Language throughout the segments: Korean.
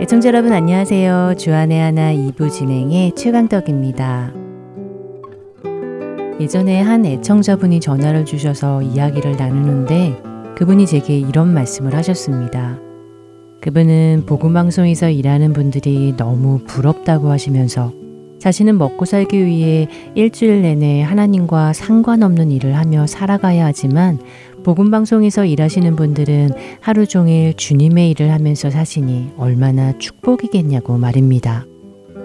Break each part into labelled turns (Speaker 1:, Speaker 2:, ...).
Speaker 1: 애청자 여러분 안녕하세요. 주안의 하나 2부 진행의 최강덕입니다. 예전에 한 애청자분이 전화를 주셔서 이야기를 나누는데 그분이 제게 이런 말씀을 하셨습니다. 그분은 복음방송에서 일하는 분들이 너무 부럽다고 하시면서 자신은 먹고 살기 위해 일주일 내내 하나님과 상관없는 일을 하며 살아가야 하지만 복음방송에서 일하시는 분들은 하루 종일 주님의 일을 하면서 사시니 얼마나 축복이겠냐고 말입니다.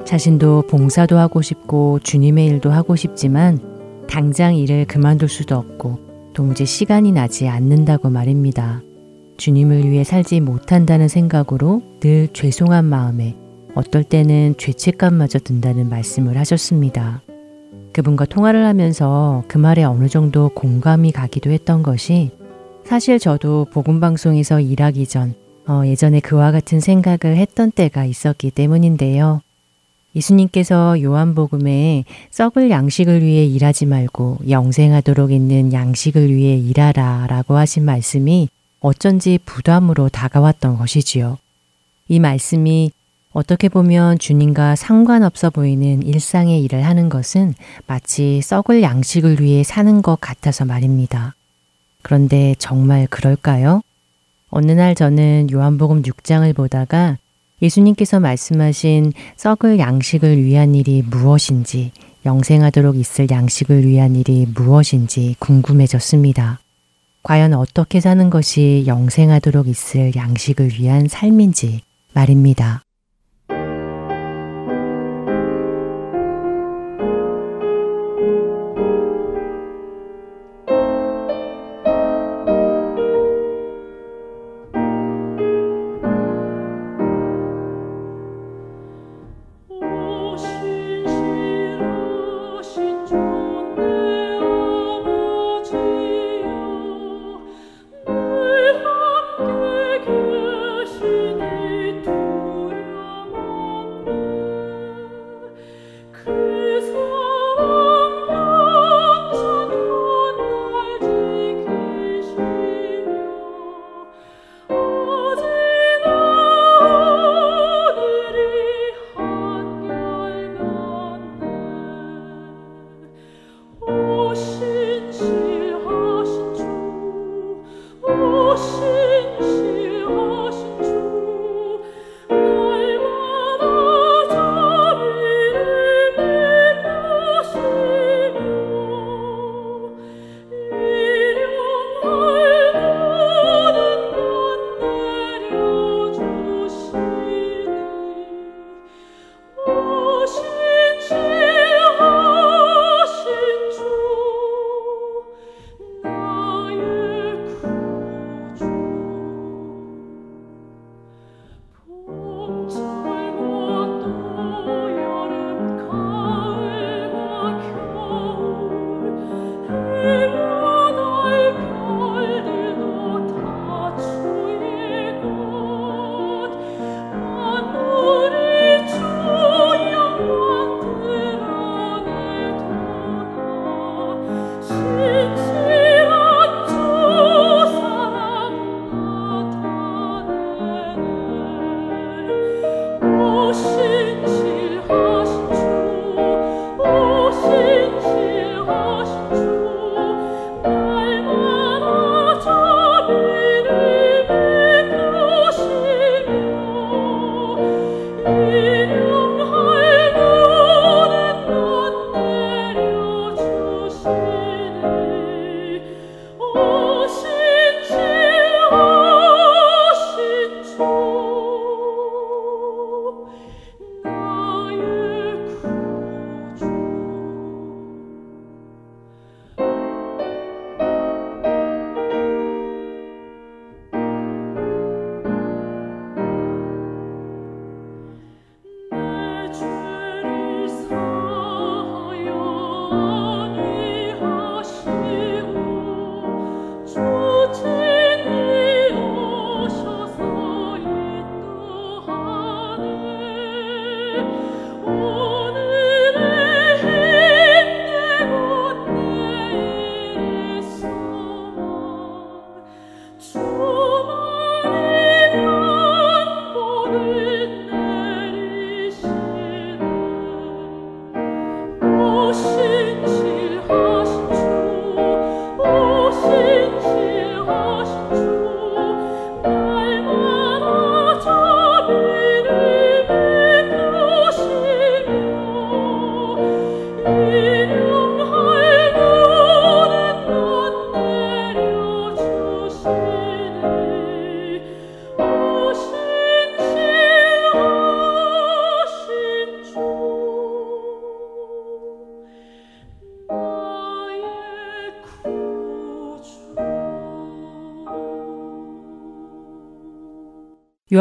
Speaker 1: 자신도 봉사도 하고 싶고 주님의 일도 하고 싶지만 당장 일을 그만둘 수도 없고 도무지 시간이 나지 않는다고 말입니다. 주님을 위해 살지 못한다는 생각으로 늘 죄송한 마음에 어떨 때는 죄책감마저 든다는 말씀을 하셨습니다. 그분과 통화를 하면서 그 말에 어느 정도 공감이 가기도 했던 것이 사실 저도 복음방송에서 일하기 전 어, 예전에 그와 같은 생각을 했던 때가 있었기 때문인데요. 예수님께서 요한복음에 썩을 양식을 위해 일하지 말고 영생하도록 있는 양식을 위해 일하라 라고 하신 말씀이 어쩐지 부담으로 다가왔던 것이지요. 이 말씀이 어떻게 보면 주님과 상관없어 보이는 일상의 일을 하는 것은 마치 썩을 양식을 위해 사는 것 같아서 말입니다. 그런데 정말 그럴까요? 어느 날 저는 요한복음 6장을 보다가 예수님께서 말씀하신 썩을 양식을 위한 일이 무엇인지, 영생하도록 있을 양식을 위한 일이 무엇인지 궁금해졌습니다. 과연 어떻게 사는 것이 영생하도록 있을 양식을 위한 삶인지 말입니다.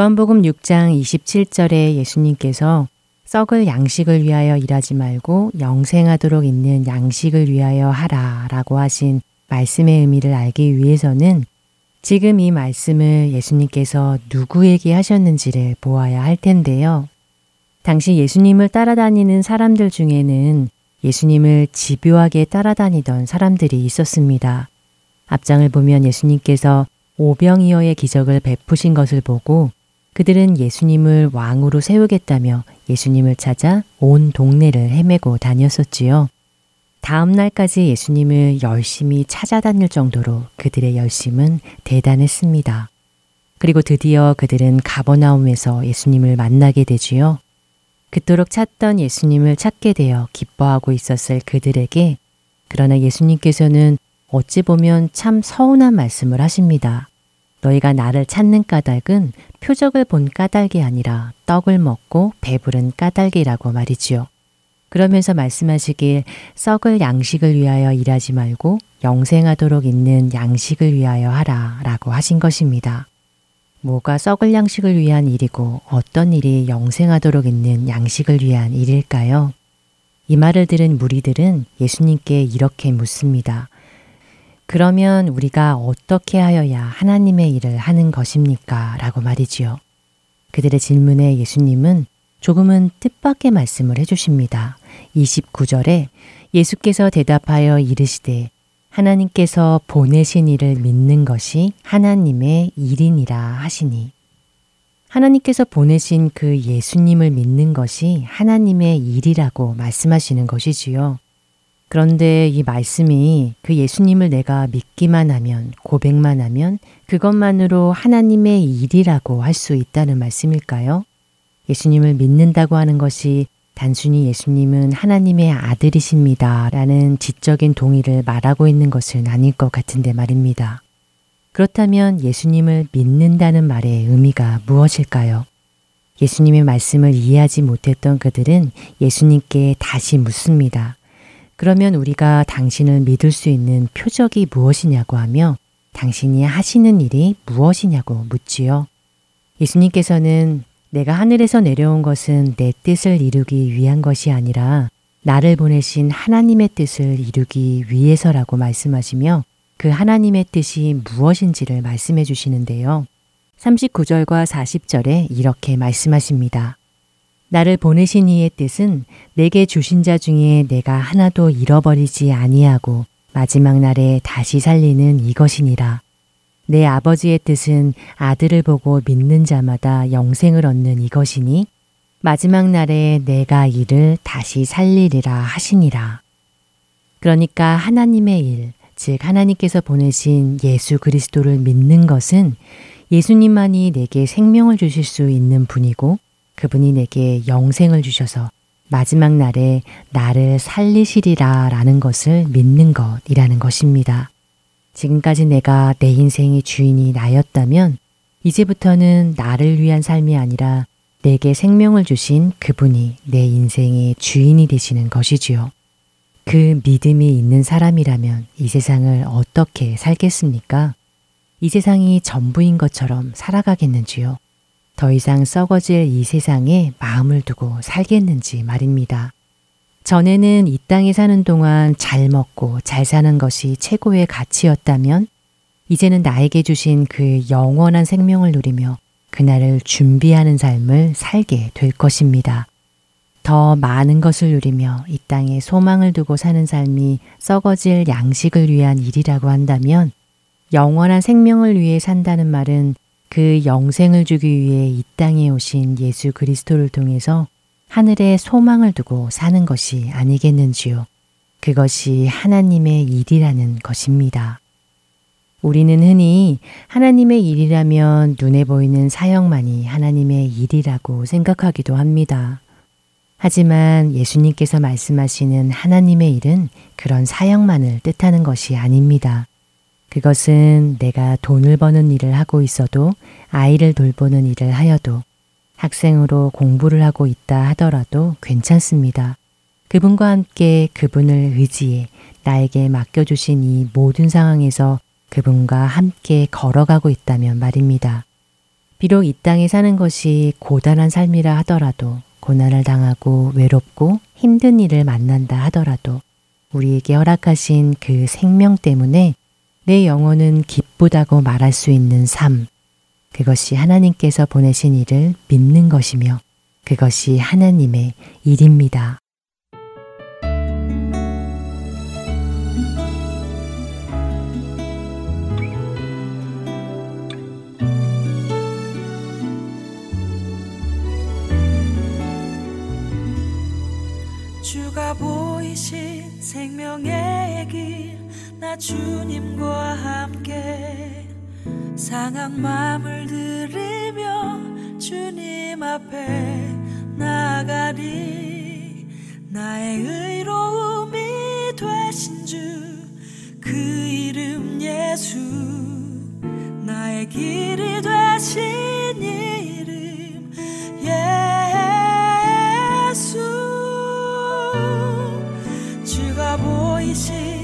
Speaker 1: 요한복음 6장 27절에 예수님께서 썩을 양식을 위하여 일하지 말고 영생하도록 있는 양식을 위하여 하라 라고 하신 말씀의 의미를 알기 위해서는 지금 이 말씀을 예수님께서 누구에게 하셨는지를 보아야 할 텐데요. 당시 예수님을 따라다니는 사람들 중에는 예수님을 집요하게 따라다니던 사람들이 있었습니다. 앞장을 보면 예수님께서 오병이어의 기적을 베푸신 것을 보고 그들은 예수님을 왕으로 세우겠다며 예수님을 찾아 온 동네를 헤매고 다녔었지요. 다음 날까지 예수님을 열심히 찾아다닐 정도로 그들의 열심은 대단했습니다. 그리고 드디어 그들은 가버나움에서 예수님을 만나게 되지요. 그토록 찾던 예수님을 찾게 되어 기뻐하고 있었을 그들에게 그러나 예수님께서는 어찌 보면 참 서운한 말씀을 하십니다. 너희가 나를 찾는 까닭은 표적을 본 까닭이 아니라 떡을 먹고 배부른 까닭이라고 말이지요. 그러면서 말씀하시길 썩을 양식을 위하여 일하지 말고 영생하도록 있는 양식을 위하여 하라 라고 하신 것입니다. 뭐가 썩을 양식을 위한 일이고 어떤 일이 영생하도록 있는 양식을 위한 일일까요? 이 말을 들은 무리들은 예수님께 이렇게 묻습니다. 그러면 우리가 어떻게 하여야 하나님의 일을 하는 것입니까? 라고 말이지요. 그들의 질문에 예수님은 조금은 뜻밖의 말씀을 해주십니다. 29절에 예수께서 대답하여 이르시되 하나님께서 보내신 이를 믿는 것이 하나님의 일이니라 하시니 하나님께서 보내신 그 예수님을 믿는 것이 하나님의 일이라고 말씀하시는 것이지요. 그런데 이 말씀이 그 예수님을 내가 믿기만 하면, 고백만 하면 그것만으로 하나님의 일이라고 할 수 있다는 말씀일까요? 예수님을 믿는다고 하는 것이 단순히 예수님은 하나님의 아들이십니다. 라는 지적인 동의를 말하고 있는 것은 아닐 것 같은데 말입니다. 그렇다면 예수님을 믿는다는 말의 의미가 무엇일까요? 예수님의 말씀을 이해하지 못했던 그들은 예수님께 다시 묻습니다. 그러면 우리가 당신을 믿을 수 있는 표적이 무엇이냐고 하며 당신이 하시는 일이 무엇이냐고 묻지요. 예수님께서는 내가 하늘에서 내려온 것은 내 뜻을 이루기 위한 것이 아니라 나를 보내신 하나님의 뜻을 이루기 위해서라고 말씀하시며 그 하나님의 뜻이 무엇인지를 말씀해 주시는데요. 39절과 40절에 이렇게 말씀하십니다. 나를 보내신 이의 뜻은 내게 주신 자 중에 내가 하나도 잃어버리지 아니하고 마지막 날에 다시 살리는 이것이니라. 내 아버지의 뜻은 아들을 보고 믿는 자마다 영생을 얻는 이것이니 마지막 날에 내가 이를 다시 살리리라 하시니라. 그러니까 하나님의 일, 즉 하나님께서 보내신 예수 그리스도를 믿는 것은 예수님만이 내게 생명을 주실 수 있는 분이고 그분이 내게 영생을 주셔서 마지막 날에 나를 살리시리라 라는 것을 믿는 것이라는 것입니다. 지금까지 내가 내 인생의 주인이 나였다면 이제부터는 나를 위한 삶이 아니라 내게 생명을 주신 그분이 내 인생의 주인이 되시는 것이지요. 그 믿음이 있는 사람이라면 이 세상을 어떻게 살겠습니까? 이 세상이 전부인 것처럼 살아가겠는지요? 더 이상 썩어질 이 세상에 마음을 두고 살겠는지 말입니다. 전에는 이 땅에 사는 동안 잘 먹고 잘 사는 것이 최고의 가치였다면 이제는 나에게 주신 그 영원한 생명을 누리며 그날을 준비하는 삶을 살게 될 것입니다. 더 많은 것을 누리며 이 땅에 소망을 두고 사는 삶이 썩어질 양식을 위한 일이라고 한다면 영원한 생명을 위해 산다는 말은 그 영생을 주기 위해 이 땅에 오신 예수 그리스도를 통해서 하늘에 소망을 두고 사는 것이 아니겠는지요. 그것이 하나님의 일이라는 것입니다. 우리는 흔히 하나님의 일이라면 눈에 보이는 사역만이 하나님의 일이라고 생각하기도 합니다. 하지만 예수님께서 말씀하시는 하나님의 일은 그런 사역만을 뜻하는 것이 아닙니다. 그것은 내가 돈을 버는 일을 하고 있어도 아이를 돌보는 일을 하여도 학생으로 공부를 하고 있다 하더라도 괜찮습니다. 그분과 함께 그분을 의지해 나에게 맡겨주신 이 모든 상황에서 그분과 함께 걸어가고 있다면 말입니다. 비록 이 땅에 사는 것이 고단한 삶이라 하더라도 고난을 당하고 외롭고 힘든 일을 만난다 하더라도 우리에게 허락하신 그 생명 때문에 내 영혼은 기쁘다고 말할 수 있는 삶. 그것이 하나님께서 보내신 일을 믿는 것이며 그것이 하나님의 일입니다.
Speaker 2: 주가 보이신 생명의 길, 나 주님과 함께 상한 마음을 들이며 주님 앞에 나가리. 나의 의로움이 되신 주 그 이름 예수. 나의 길이 되신 이름 예수. 주가 보이신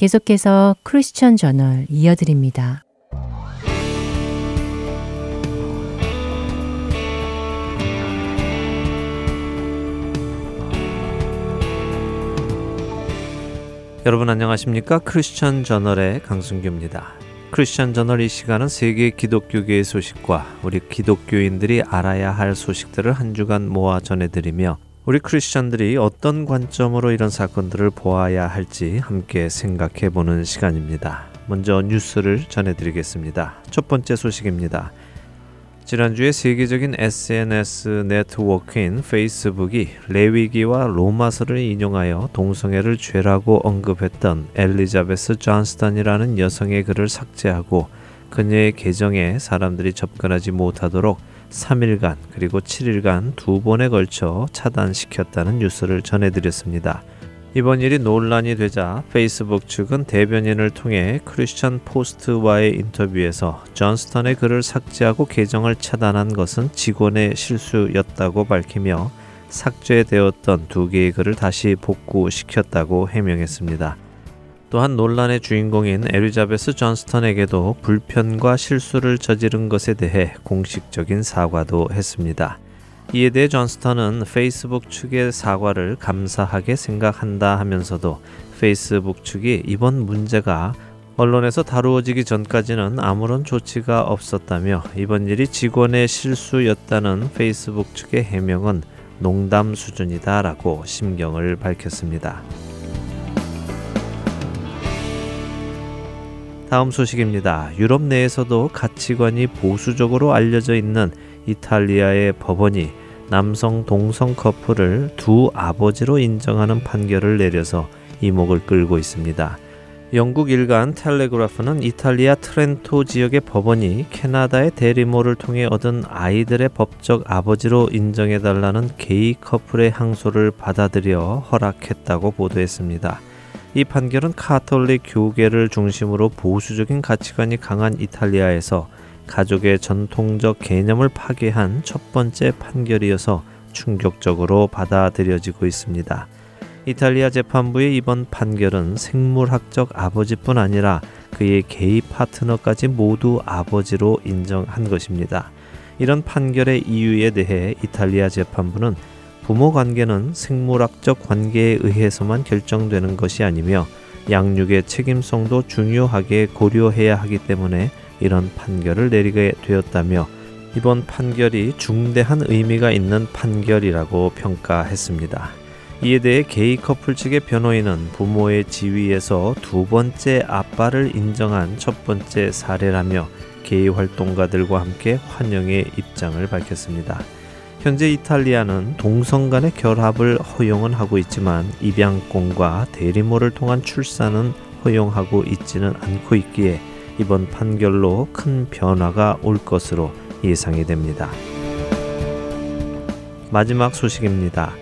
Speaker 1: 계속해서 크리스천 저널 이어드립니다.
Speaker 3: 여러분 안녕하십니까? 크리스천 저널의 강승규입니다. 크리스천 저널 이 시간은 세계 기독교계의 소식과 우리 기독교인들이 알아야 할 소식들을 한 주간 모아 전해드리며 우리 크리스천들이 어떤 관점으로 이런 사건들을 보아야 할지 함께 생각해 보는 시간입니다. 먼저 뉴스를 전해드리겠습니다. 첫 번째 소식입니다. 지난주에 세계적인 SNS 네트워크인 페이스북이 레위기와 로마서를 인용하여 동성애를 죄라고 언급했던 엘리자베스 존스턴이라는 여성의 글을 삭제하고 그녀의 계정에 사람들이 접근하지 못하도록 3일간 그리고 7일간 두 번에 걸쳐 차단시켰다는 뉴스를 전해드렸습니다. 이번 일이 논란이 되자 페이스북 측은 대변인을 통해 크리스천 포스트와의 인터뷰에서 존스턴의 글을 삭제하고 계정을 차단한 것은 직원의 실수였다고 밝히며 삭제되었던 두 개의 글을 다시 복구시켰다고 해명했습니다. 또한 논란의 주인공인 엘리자베스 존스턴에게도 불편과 실수를 저지른 것에 대해 공식적인 사과도 했습니다. 이에 대해 존스턴은 페이스북 측의 사과를 감사하게 생각한다 하면서도 페이스북 측이 이번 문제가 언론에서 다루어지기 전까지는 아무런 조치가 없었다며 이번 일이 직원의 실수였다는 페이스북 측의 해명은 농담 수준이다라고 심경을 밝혔습니다. 다음 소식입니다. 유럽 내에서도 가치관이 보수적으로 알려져 있는 이탈리아의 법원이 남성 동성 커플을 두 아버지로 인정하는 판결을 내려서 이목을 끌고 있습니다. 영국 일간 텔레그라프는 이탈리아 트렌토 지역의 법원이 캐나다의 대리모를 통해 얻은 아이들의 법적 아버지로 인정해달라는 게이 커플의 항소를 받아들여 허락했다고 보도했습니다. 이 판결은 카톨릭 교계를 중심으로 보수적인 가치관이 강한 이탈리아에서 가족의 전통적 개념을 파괴한 첫 번째 판결이어서 충격적으로 받아들여지고 있습니다. 이탈리아 재판부의 이번 판결은 생물학적 아버지뿐 아니라 그의 게이 파트너까지 모두 아버지로 인정한 것입니다. 이런 판결의 이유에 대해 이탈리아 재판부는 부모 관계는 생물학적 관계에 의해서만 결정되는 것이 아니며 양육의 책임성도 중요하게 고려해야 하기 때문에 이런 판결을 내리게 되었다며 이번 판결이 중대한 의미가 있는 판결이라고 평가했습니다. 이에 대해 게이 커플 측의 변호인은 부모의 지위에서 두 번째 아빠를 인정한 첫 번째 사례라며 게이 활동가들과 함께 환영의 입장을 밝혔습니다. 현재 이탈리아는 동성 간의 결합을 허용은 하고 있지만 입양권과 대리모를 통한 출산은 허용하고 있지는 않고 있기에 이번 판결로 큰 변화가 올 것으로 예상이 됩니다. 마지막 소식입니다.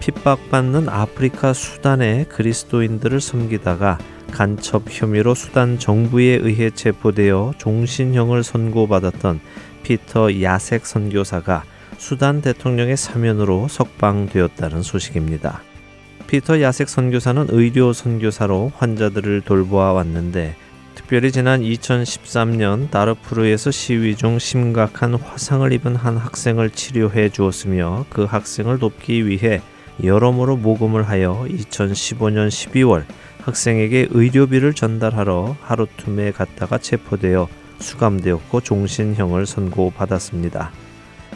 Speaker 3: 핍박받는 아프리카 수단의 그리스도인들을 섬기다가 간첩 혐의로 수단 정부에 의해 체포되어 종신형을 선고받았던 피터 야색 선교사가 수단 대통령의 사면으로 석방되었다는 소식입니다. 피터 야색 선교사는 의료 선교사로 환자들을 돌보아 왔는데 특별히 지난 2013년 다르푸르에서 시위 중 심각한 화상을 입은 한 학생을 치료해 주었으며 그 학생을 돕기 위해 여러모로 모금을 하여 2015년 12월 학생에게 의료비를 전달하러 하루툼에 갔다가 체포되어 수감되었고 종신형을 선고받았습니다.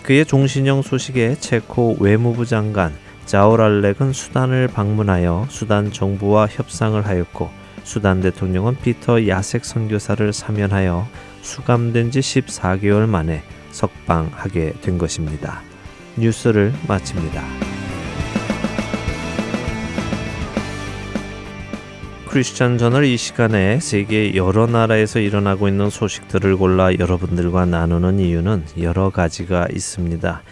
Speaker 3: 그의 종신형 소식에 체코 외무부 장관 자오랄렉은 수단을 방문하여 수단 정부와 협상을 하였고 수단 대통령은 피터 야색 선교사를 사면하여 수감된 지 14개월 만에 석방하게 된 것입니다. 뉴스를 마칩니다. 크리스천 저널 이 시간에 세계 여러 나라에서 일어나고 있는 소식들을 골라 여러분들과 나누는 이유는 여러 가지가 있습니다.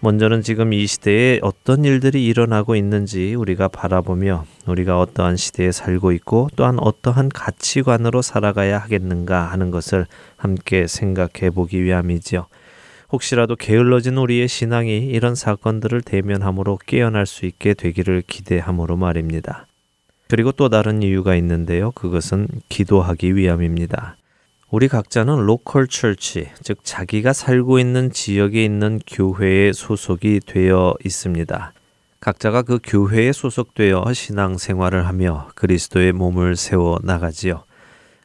Speaker 3: 먼저는 지금 이 시대에 어떤 일들이 일어나고 있는지 우리가 바라보며 우리가 어떠한 시대에 살고 있고 또한 어떠한 가치관으로 살아가야 하겠는가 하는 것을 함께 생각해 보기 위함이지요. 혹시라도 게을러진 우리의 신앙이 이런 사건들을 대면함으로 깨어날 수 있게 되기를 기대함으로 말입니다. 그리고 또 다른 이유가 있는데요. 그것은 기도하기 위함입니다. 우리 각자는 로컬 철치, 즉 자기가 살고 있는 지역에 있는 교회에 소속이 되어 있습니다. 각자가 그 교회에 소속되어 신앙 생활을 하며 그리스도의 몸을 세워 나가지요.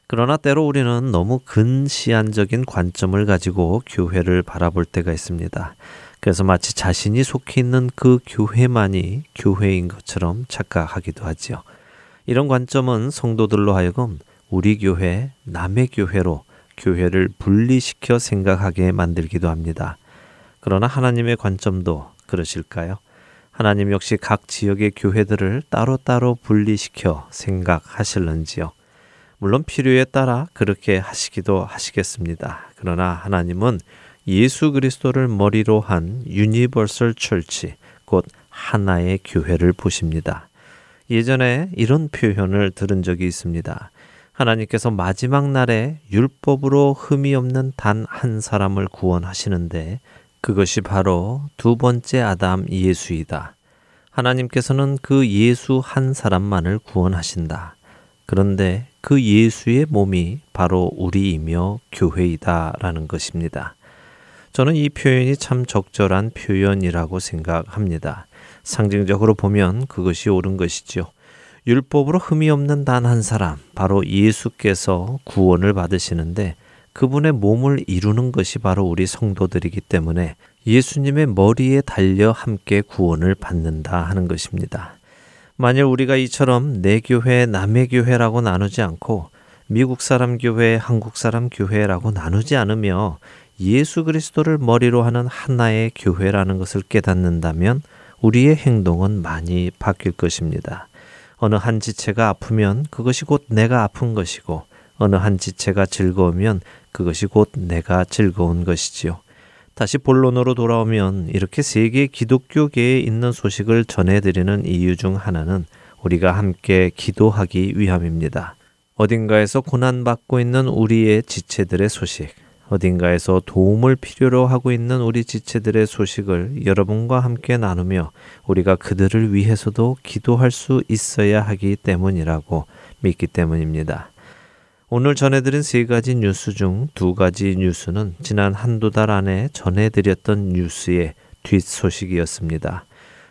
Speaker 3: 그러나 때로 우리는 너무 근시안적인 관점을 가지고 교회를 바라볼 때가 있습니다. 그래서 마치 자신이 속해 있는 그 교회만이 교회인 것처럼 착각하기도 하지요. 이런 관점은 성도들로 하여금 우리 교회, 남의 교회로 교회를 분리시켜 생각하게 만들기도 합니다. 그러나 하나님의 관점도 그러실까요? 하나님 역시 각 지역의 교회들을 따로따로 분리시켜 생각하실는지요? 물론 필요에 따라 그렇게 하시기도 하시겠습니다. 그러나 하나님은 예수 그리스도를 머리로 한 universal church, 곧 하나의 교회를 보십니다. 예전에 이런 표현을 들은 적이 있습니다. 하나님께서 마지막 날에 율법으로 흠이 없는 단 한 사람을 구원하시는데 그것이 바로 두 번째 아담 예수이다. 하나님께서는 그 예수 한 사람만을 구원하신다. 그런데 그 예수의 몸이 바로 우리이며 교회이다라는 것입니다. 저는 이 표현이 참 적절한 표현이라고 생각합니다. 상징적으로 보면 그것이 옳은 것이지요. 율법으로 흠이 없는 단 한 사람, 바로 예수께서 구원을 받으시는데 그분의 몸을 이루는 것이 바로 우리 성도들이기 때문에 예수님의 머리에 달려 함께 구원을 받는다 하는 것입니다. 만일 우리가 이처럼 내 교회, 남의 교회라고 나누지 않고 미국 사람 교회, 한국 사람 교회라고 나누지 않으며 예수 그리스도를 머리로 하는 하나의 교회라는 것을 깨닫는다면 우리의 행동은 많이 바뀔 것입니다. 어느 한 지체가 아프면 그것이 곧 내가 아픈 것이고 어느 한 지체가 즐거우면 그것이 곧 내가 즐거운 것이지요. 다시 본론으로 돌아오면 이렇게 세계 기독교계에 있는 소식을 전해드리는 이유 중 하나는 우리가 함께 기도하기 위함입니다. 어딘가에서 고난받고 있는 우리의 지체들의 소식, 어딘가에서 도움을 필요로 하고 있는 우리 지체들의 소식을 여러분과 함께 나누며 우리가 그들을 위해서도 기도할 수 있어야 하기 때문이라고 믿기 때문입니다. 오늘 전해드린 세 가지 뉴스 중 두 가지 뉴스는 지난 한두 달 안에 전해드렸던 뉴스의 뒷소식이었습니다.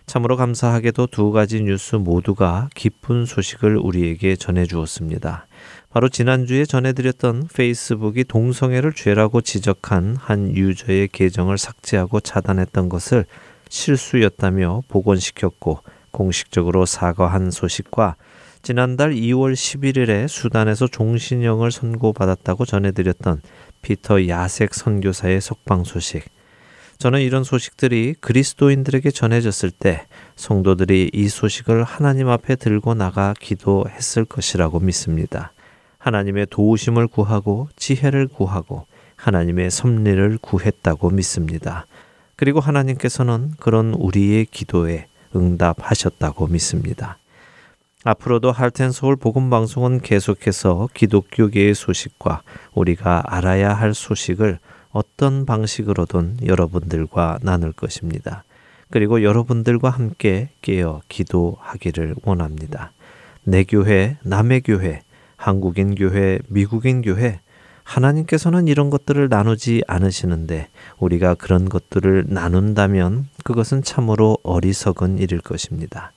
Speaker 3: 참으로 감사하게도 두 가지 뉴스 모두가 기쁜 소식을 우리에게 전해주었습니다. 바로 지난주에 전해드렸던 페이스북이 동성애를 죄라고 지적한 한 유저의 계정을 삭제하고 차단했던 것을 실수였다며 복원시켰고 공식적으로 사과한 소식과 지난달 2월 11일에 수단에서 종신형을 선고받았다고 전해드렸던 피터 야색 선교사의 석방 소식. 저는 이런 소식들이 그리스도인들에게 전해졌을 때 성도들이 이 소식을 하나님 앞에 들고 나가 기도했을 것이라고 믿습니다. 하나님의 도우심을 구하고 지혜를 구하고 하나님의 섭리를 구했다고 믿습니다. 그리고 하나님께서는 그런 우리의 기도에 응답하셨다고 믿습니다. 앞으로도 할텐 서울 복음 방송은 계속해서 기독교계의 소식과 우리가 알아야 할 소식을 어떤 방식으로든 여러분들과 나눌 것입니다. 그리고 여러분들과 함께 깨어 기도하기를 원합니다. 내 교회, 남의 교회, 한국인 교회, 미국인 교회, 하나님께서는 이런 것들을 나누지 않으시는데 우리가 그런 것들을 나눈다면 그것은 참으로 어리석은 일일 것입니다.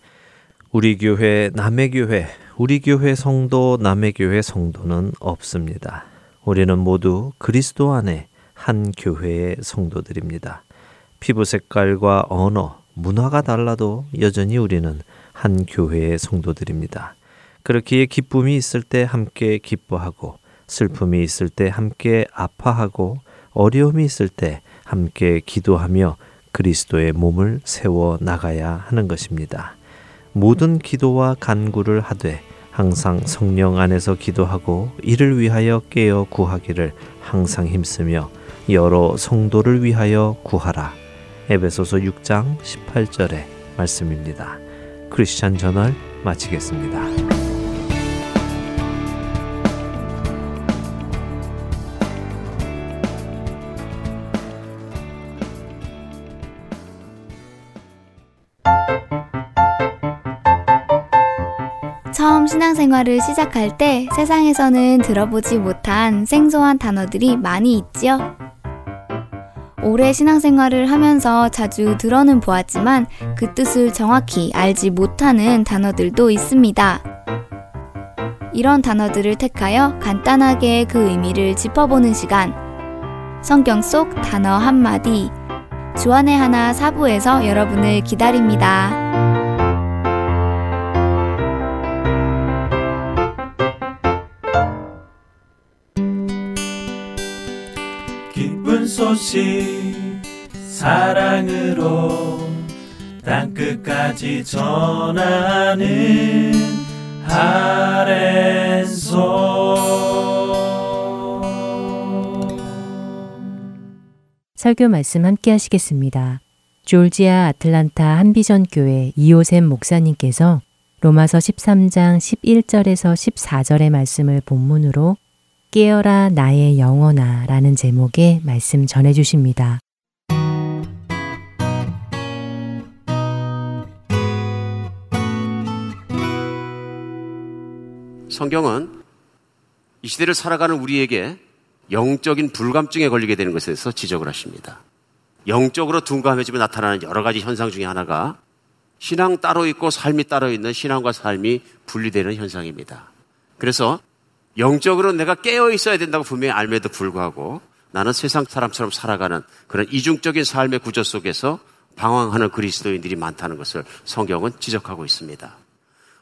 Speaker 3: 우리 교회, 남의 교회, 우리 교회 성도, 남의 교회 성도는 없습니다. 우리는 모두 그리스도 안에 한 교회의 성도들입니다. 피부 색깔과 언어, 문화가 달라도 여전히 우리는 한 교회의 성도들입니다. 그렇기에 기쁨이 있을 때 함께 기뻐하고 슬픔이 있을 때 함께 아파하고 어려움이 있을 때 함께 기도하며 그리스도의 몸을 세워 나가야 하는 것입니다. 모든 기도와 간구를 하되 항상 성령 안에서 기도하고 이를 위하여 깨어 구하기를 항상 힘쓰며 여러 성도를 위하여 구하라. 에베소서 6장 18절의 말씀입니다. 크리스찬 저널 마치겠습니다.
Speaker 4: 신앙생활을 시작할 때 세상에서는 들어보지 못한 생소한 단어들이 많이 있지요. 오래 신앙생활을 하면서 자주 들어는 보았지만 그 뜻을 정확히 알지 못하는 단어들도 있습니다. 이런 단어들을 택하여 간단하게 그 의미를 짚어보는 시간. 성경 속 단어 한마디. 주안의 하나 사부에서 여러분을 기다립니다.
Speaker 5: 소식 사랑으로 땅끝까지 전하는 아랜소
Speaker 1: 설교 말씀 함께 하시겠습니다. 졸지아 아틀란타 한비전 교회 이호샘 목사님께서 로마서 13장 11절에서 14절의 말씀을 본문으로 깨어라 나의 영혼아 라는 제목의 말씀 전해 주십니다.
Speaker 6: 성경은 이 시대를 살아가는 우리에게 영적인 불감증에 걸리게 되는 것에 대해서 지적을 하십니다. 영적으로 둔감해지면 나타나는 여러 가지 현상 중에 하나가 신앙 따로 있고 삶이 따로 있는 신앙과 삶이 분리되는 현상입니다. 그래서 영적으로 내가 깨어 있어야 된다고 분명히 알매도 불구하고 나는 세상 사람처럼 살아가는 그런 이중적인 삶의 구조 속에서 방황하는 그리스도인들이 많다는 것을 성경은 지적하고 있습니다.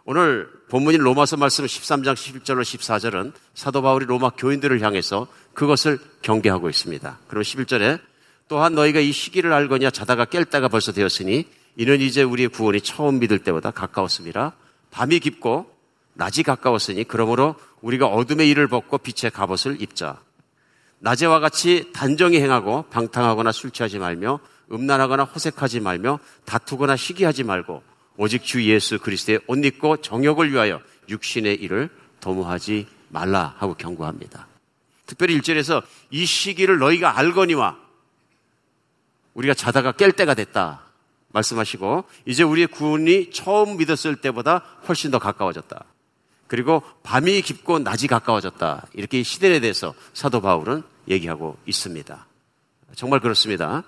Speaker 6: 오늘 본문인 로마서 말씀 13장 11절로 14절은 사도 바울이 로마 교인들을 향해서 그것을 경계하고 있습니다. 그럼 11절에 또한 너희가 이 시기를 알거냐 자다가 깰 때가 벌써 되었으니 이는 이제 우리의 구원이 처음 믿을 때보다 가까웠습니다. 밤이 깊고 낮이 가까웠으니 그러므로 우리가 어둠의 일을 벗고 빛의 갑옷을 입자. 낮에와 같이 단정히 행하고 방탕하거나 술 취하지 말며 음란하거나 호색하지 말며 다투거나 시기하지 말고 오직 주 예수 그리스도의 옷 입고 정욕을 위하여 육신의 일을 도모하지 말라 하고 경고합니다. 특별히 1절에서 이 시기를 너희가 알거니와 우리가 자다가 깰 때가 됐다. 말씀하시고 이제 우리의 구원이 처음 믿었을 때보다 훨씬 더 가까워졌다. 그리고 밤이 깊고 낮이 가까워졌다. 이렇게 시대에 대해서 사도 바울은 얘기하고 있습니다. 정말 그렇습니다.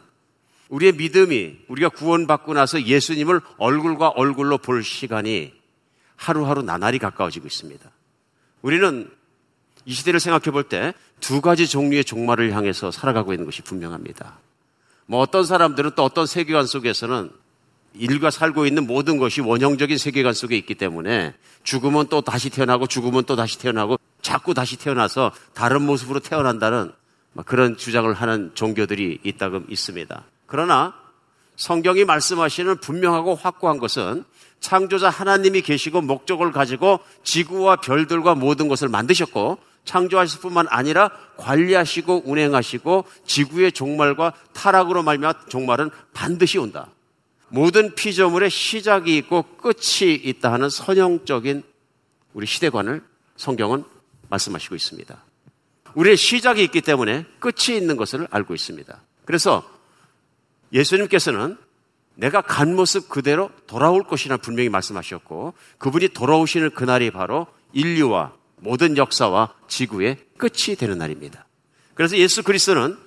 Speaker 6: 우리의 믿음이 우리가 구원받고 나서 예수님을 얼굴과 얼굴로 볼 시간이 하루하루 나날이 가까워지고 있습니다. 우리는 이 시대를 생각해 볼 때 두 가지 종류의 종말을 향해서 살아가고 있는 것이 분명합니다. 뭐 어떤 사람들은 또 어떤 세계관 속에서는 일과 살고 있는 모든 것이 원형적인 세계관 속에 있기 때문에 죽으면 또 다시 태어나고 죽으면 또 다시 태어나고 자꾸 다시 태어나서 다른 모습으로 태어난다는 그런 주장을 하는 종교들이 있다고 있습니다. 그러나 성경이 말씀하시는 분명하고 확고한 것은 창조자 하나님이 계시고 목적을 가지고 지구와 별들과 모든 것을 만드셨고 창조하실 뿐만 아니라 관리하시고 운행하시고 지구의 종말과 타락으로 말미암아 종말은 반드시 온다. 모든 피조물의 시작이 있고 끝이 있다 하는 선형적인 우리 시대관을 성경은 말씀하시고 있습니다. 우리의 시작이 있기 때문에 끝이 있는 것을 알고 있습니다. 그래서 예수님께서는 내가 간 모습 그대로 돌아올 것이라 분명히 말씀하셨고 그분이 돌아오시는 그날이 바로 인류와 모든 역사와 지구의 끝이 되는 날입니다. 그래서 예수 그리스도는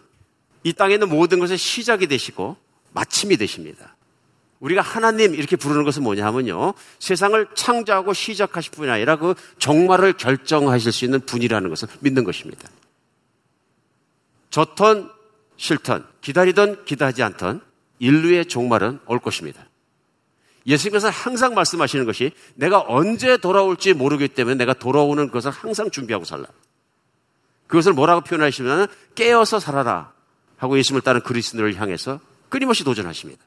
Speaker 6: 이 땅에 있는 모든 것의 시작이 되시고 마침이 되십니다. 우리가 하나님 이렇게 부르는 것은 뭐냐 하면요. 세상을 창조하고 시작하실 분이 아니라 그 종말을 결정하실 수 있는 분이라는 것을 믿는 것입니다. 좋던 싫던 기다리던 기다리지 않던 인류의 종말은 올 것입니다. 예수님께서 항상 말씀하시는 것이 내가 언제 돌아올지 모르기 때문에 내가 돌아오는 것을 항상 준비하고 살라. 그것을 뭐라고 표현하시면 깨어서 살아라 하고 예수님을 따른 그리스도를 향해서 끊임없이 도전하십니다.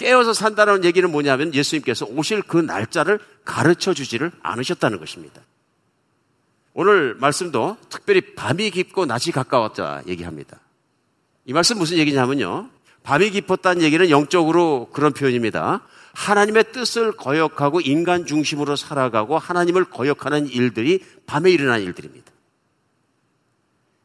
Speaker 6: 깨어서 산다는 얘기는 뭐냐면 예수님께서 오실 그 날짜를 가르쳐 주지를 않으셨다는 것입니다. 오늘 말씀도 특별히 밤이 깊고 낮이 가까웠다 얘기합니다. 이 말씀 무슨 얘기냐면요. 밤이 깊었다는 얘기는 영적으로 그런 표현입니다. 하나님의 뜻을 거역하고 인간 중심으로 살아가고 하나님을 거역하는 일들이 밤에 일어난 일들입니다.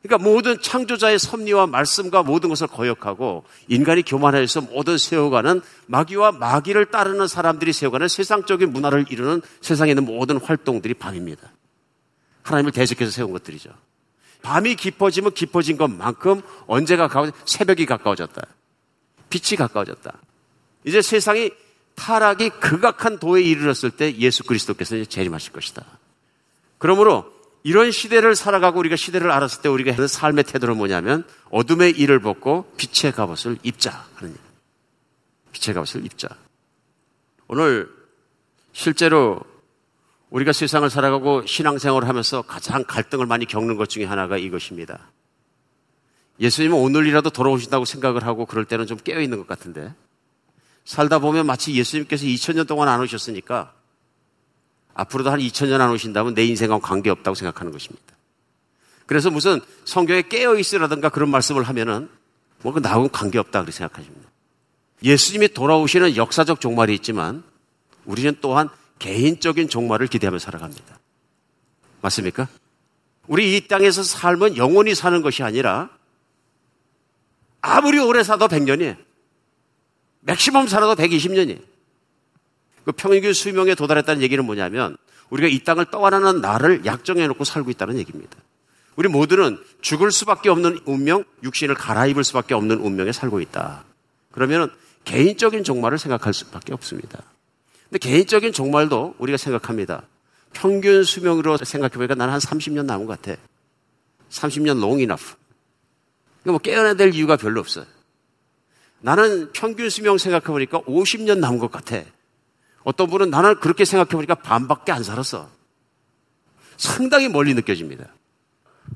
Speaker 6: 그러니까 모든 창조자의 섭리와 말씀과 모든 것을 거역하고 인간이 교만해서 모든 세워가는 마귀와 마귀를 따르는 사람들이 세워가는 세상적인 문화를 이루는 세상에 있는 모든 활동들이 밤입니다. 하나님을 대적해서 세운 것들이죠. 밤이 깊어지면 깊어진 것만큼 언제가 가까워 새벽이 가까워졌다. 빛이 가까워졌다. 이제 세상이 타락이 극악한 도에 이르렀을 때 예수 그리스도께서 재림하실 것이다. 그러므로 이런 시대를 살아가고 우리가 시대를 알았을 때 우리가 하는 삶의 태도는 뭐냐면 어둠의 일을 벗고 빛의 갑옷을 입자 하는 일. 빛의 갑옷을 입자. 오늘 실제로 우리가 세상을 살아가고 신앙생활을 하면서 가장 갈등을 많이 겪는 것 중에 하나가 이것입니다. 예수님은 오늘이라도 돌아오신다고 생각을 하고 그럴 때는 좀 깨어 있는 것 같은데 살다 보면 마치 예수님께서 2000년 동안 안 오셨으니까 앞으로도 한 2000년 안 오신다면 내 인생과 관계없다고 생각하는 것입니다. 그래서 무슨 성경에 깨어 있으라든가 그런 말씀을 하면은 뭐그 나하고는 관계없다 그렇게 생각하십니다. 예수님이 돌아오시는 역사적 종말이 있지만 우리는 또한 개인적인 종말을 기대하며 살아갑니다. 맞습니까? 우리 이 땅에서 삶은 영원히 사는 것이 아니라 아무리 오래 살아도 100년이에요. 맥시멈 살아도 120년이에요. 그 평균 수명에 도달했다는 얘기는 뭐냐면 우리가 이 땅을 떠나는 날을 약정해 놓고 살고 있다는 얘기입니다. 우리 모두는 죽을 수밖에 없는 운명, 육신을 갈아입을 수밖에 없는 운명에 살고 있다. 그러면 개인적인 종말을 생각할 수밖에 없습니다. 근데 개인적인 종말도 우리가 생각합니다. 평균 수명으로 생각해보니까 나는 한 30년 남은 것 같아. 30년 long enough. 뭐 깨어나야 될 이유가 별로 없어요. 나는 평균 수명 생각해보니까 50년 남은 것 같아. 어떤 분은 나는 그렇게 생각해보니까 반밖에 안 살았어. 상당히 멀리 느껴집니다.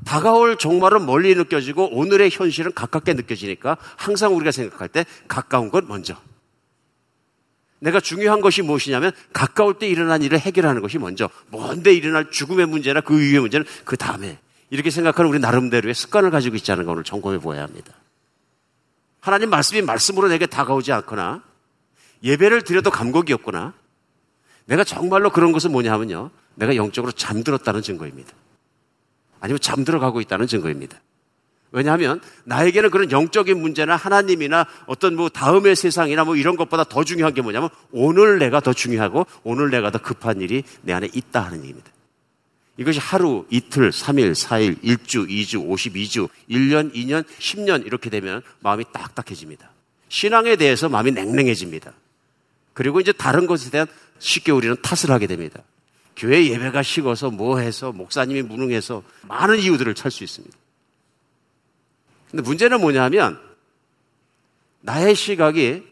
Speaker 6: 다가올 종말은 멀리 느껴지고 오늘의 현실은 가깝게 느껴지니까 항상 우리가 생각할 때 가까운 것 먼저. 내가 중요한 것이 무엇이냐면 가까울 때 일어난 일을 해결하는 것이 먼저. 먼데 일어날 죽음의 문제나 그 이후의 문제는 그 다음에. 이렇게 생각하는 우리 나름대로의 습관을 가지고 있지 않은 걸 오늘 점검해 보아야 합니다. 하나님 말씀이 말씀으로 내게 다가오지 않거나 예배를 드려도 감곡이 없거나 내가 정말로 그런 것은 뭐냐 하면요. 내가 영적으로 잠들었다는 증거입니다. 아니면 잠들어 가고 있다는 증거입니다. 왜냐하면 나에게는 그런 영적인 문제나 하나님이나 어떤 뭐 다음의 세상이나 뭐 이런 것보다 더 중요한 게 뭐냐면 오늘 내가 더 중요하고 오늘 내가 더 급한 일이 내 안에 있다 하는 얘기입니다. 이것이 하루, 이틀, 3일, 4일, 1주, 2주, 52주, 1년, 2년, 10년 이렇게 되면 마음이 딱딱해집니다. 신앙에 대해서 마음이 냉랭해집니다. 그리고 이제 다른 것에 대한 쉽게 우리는 탓을 하게 됩니다. 교회 예배가 식어서 뭐 해서 목사님이 무능해서 많은 이유들을 찾을 수 있습니다. 근데 문제는 뭐냐면 나의 시각이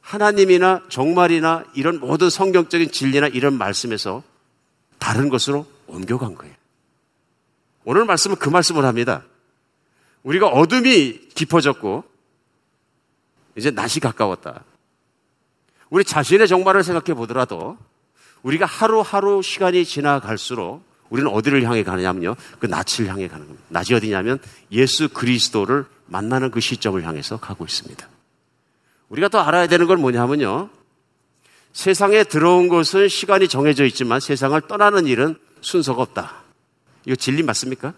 Speaker 6: 하나님이나 정말이나 이런 모든 성경적인 진리나 이런 말씀에서 다른 것으로 옮겨간 거예요. 오늘 말씀은 그 말씀을 합니다. 우리가 어둠이 깊어졌고 이제 낮이 가까웠다. 우리 자신의 정말을 생각해 보더라도 우리가 하루하루 시간이 지나갈수록 우리는 어디를 향해 가느냐면요. 그 낯을 향해 가는 겁니다. 낯이 어디냐면 예수 그리스도를 만나는 그 시점을 향해서 가고 있습니다. 우리가 또 알아야 되는 건 뭐냐면요. 세상에 들어온 것은 시간이 정해져 있지만 세상을 떠나는 일은 순서가 없다. 이거 진리 맞습니까?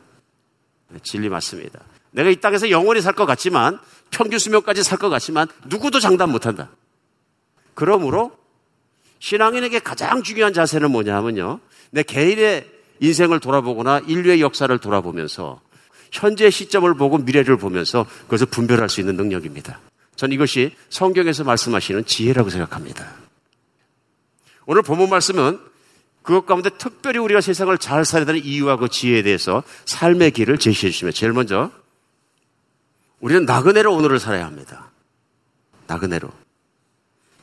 Speaker 6: 네, 진리 맞습니다. 내가 이 땅에서 영원히 살 것 같지만 평균 수명까지 살 것 같지만 누구도 장담 못한다. 그러므로 신앙인에게 가장 중요한 자세는 뭐냐면요. 내 개인의 인생을 돌아보거나 인류의 역사를 돌아보면서 현재 시점을 보고 미래를 보면서 그것을 분별할 수 있는 능력입니다. 전 이것이 성경에서 말씀하시는 지혜라고 생각합니다. 오늘 본문 말씀은 그것 가운데 특별히 우리가 세상을 잘 살아야 되는 이유와 그 지혜에 대해서 삶의 길을 제시해 주시면 제일 먼저 우리는 나그네로 오늘을 살아야 합니다. 나그네로.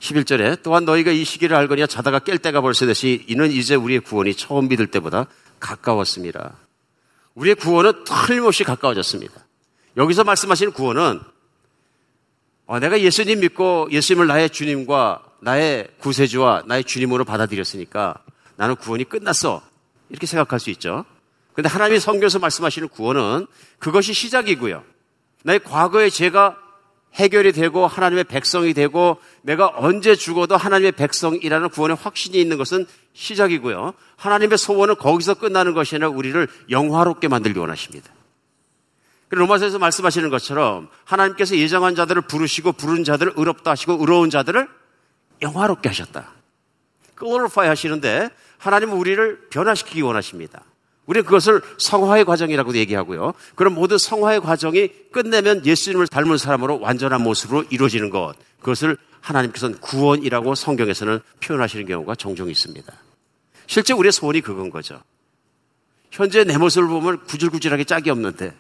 Speaker 6: 11절에 또한 너희가 이 시기를 알거니와 자다가 깰 때가 벌써 되시 이는 이제 우리의 구원이 처음 믿을 때보다 가까웠습니다. 우리의 구원은 틀림없이 가까워졌습니다. 여기서 말씀하시는 구원은 어, 내가 예수님 믿고 예수님을 나의 주님과 나의 구세주와 나의 주님으로 받아들였으니까 나는 구원이 끝났어. 이렇게 생각할 수 있죠. 근데 하나님이 성경에서 말씀하시는 구원은 그것이 시작이고요. 나의 과거의 죄가 해결이 되고 하나님의 백성이 되고 내가 언제 죽어도 하나님의 백성이라는 구원의 확신이 있는 것은 시작이고요. 하나님의 소원은 거기서 끝나는 것이 아니라 우리를 영화롭게 만들기 원하십니다. 로마서에서 말씀하시는 것처럼 하나님께서 예정한 자들을 부르시고 부른 자들을 의롭다 하시고 의로운 자들을 영화롭게 하셨다. glorify 하시는데 하나님은 우리를 변화시키기 원하십니다. 우리는 그것을 성화의 과정이라고도 얘기하고요. 그럼 모든 성화의 과정이 끝내면 예수님을 닮은 사람으로 완전한 모습으로 이루어지는 것. 그것을 하나님께서는 구원이라고 성경에서는 표현하시는 경우가 종종 있습니다. 실제 우리의 소원이 그건 거죠. 현재 내 모습을 보면 구질구질하게 짝이 없는데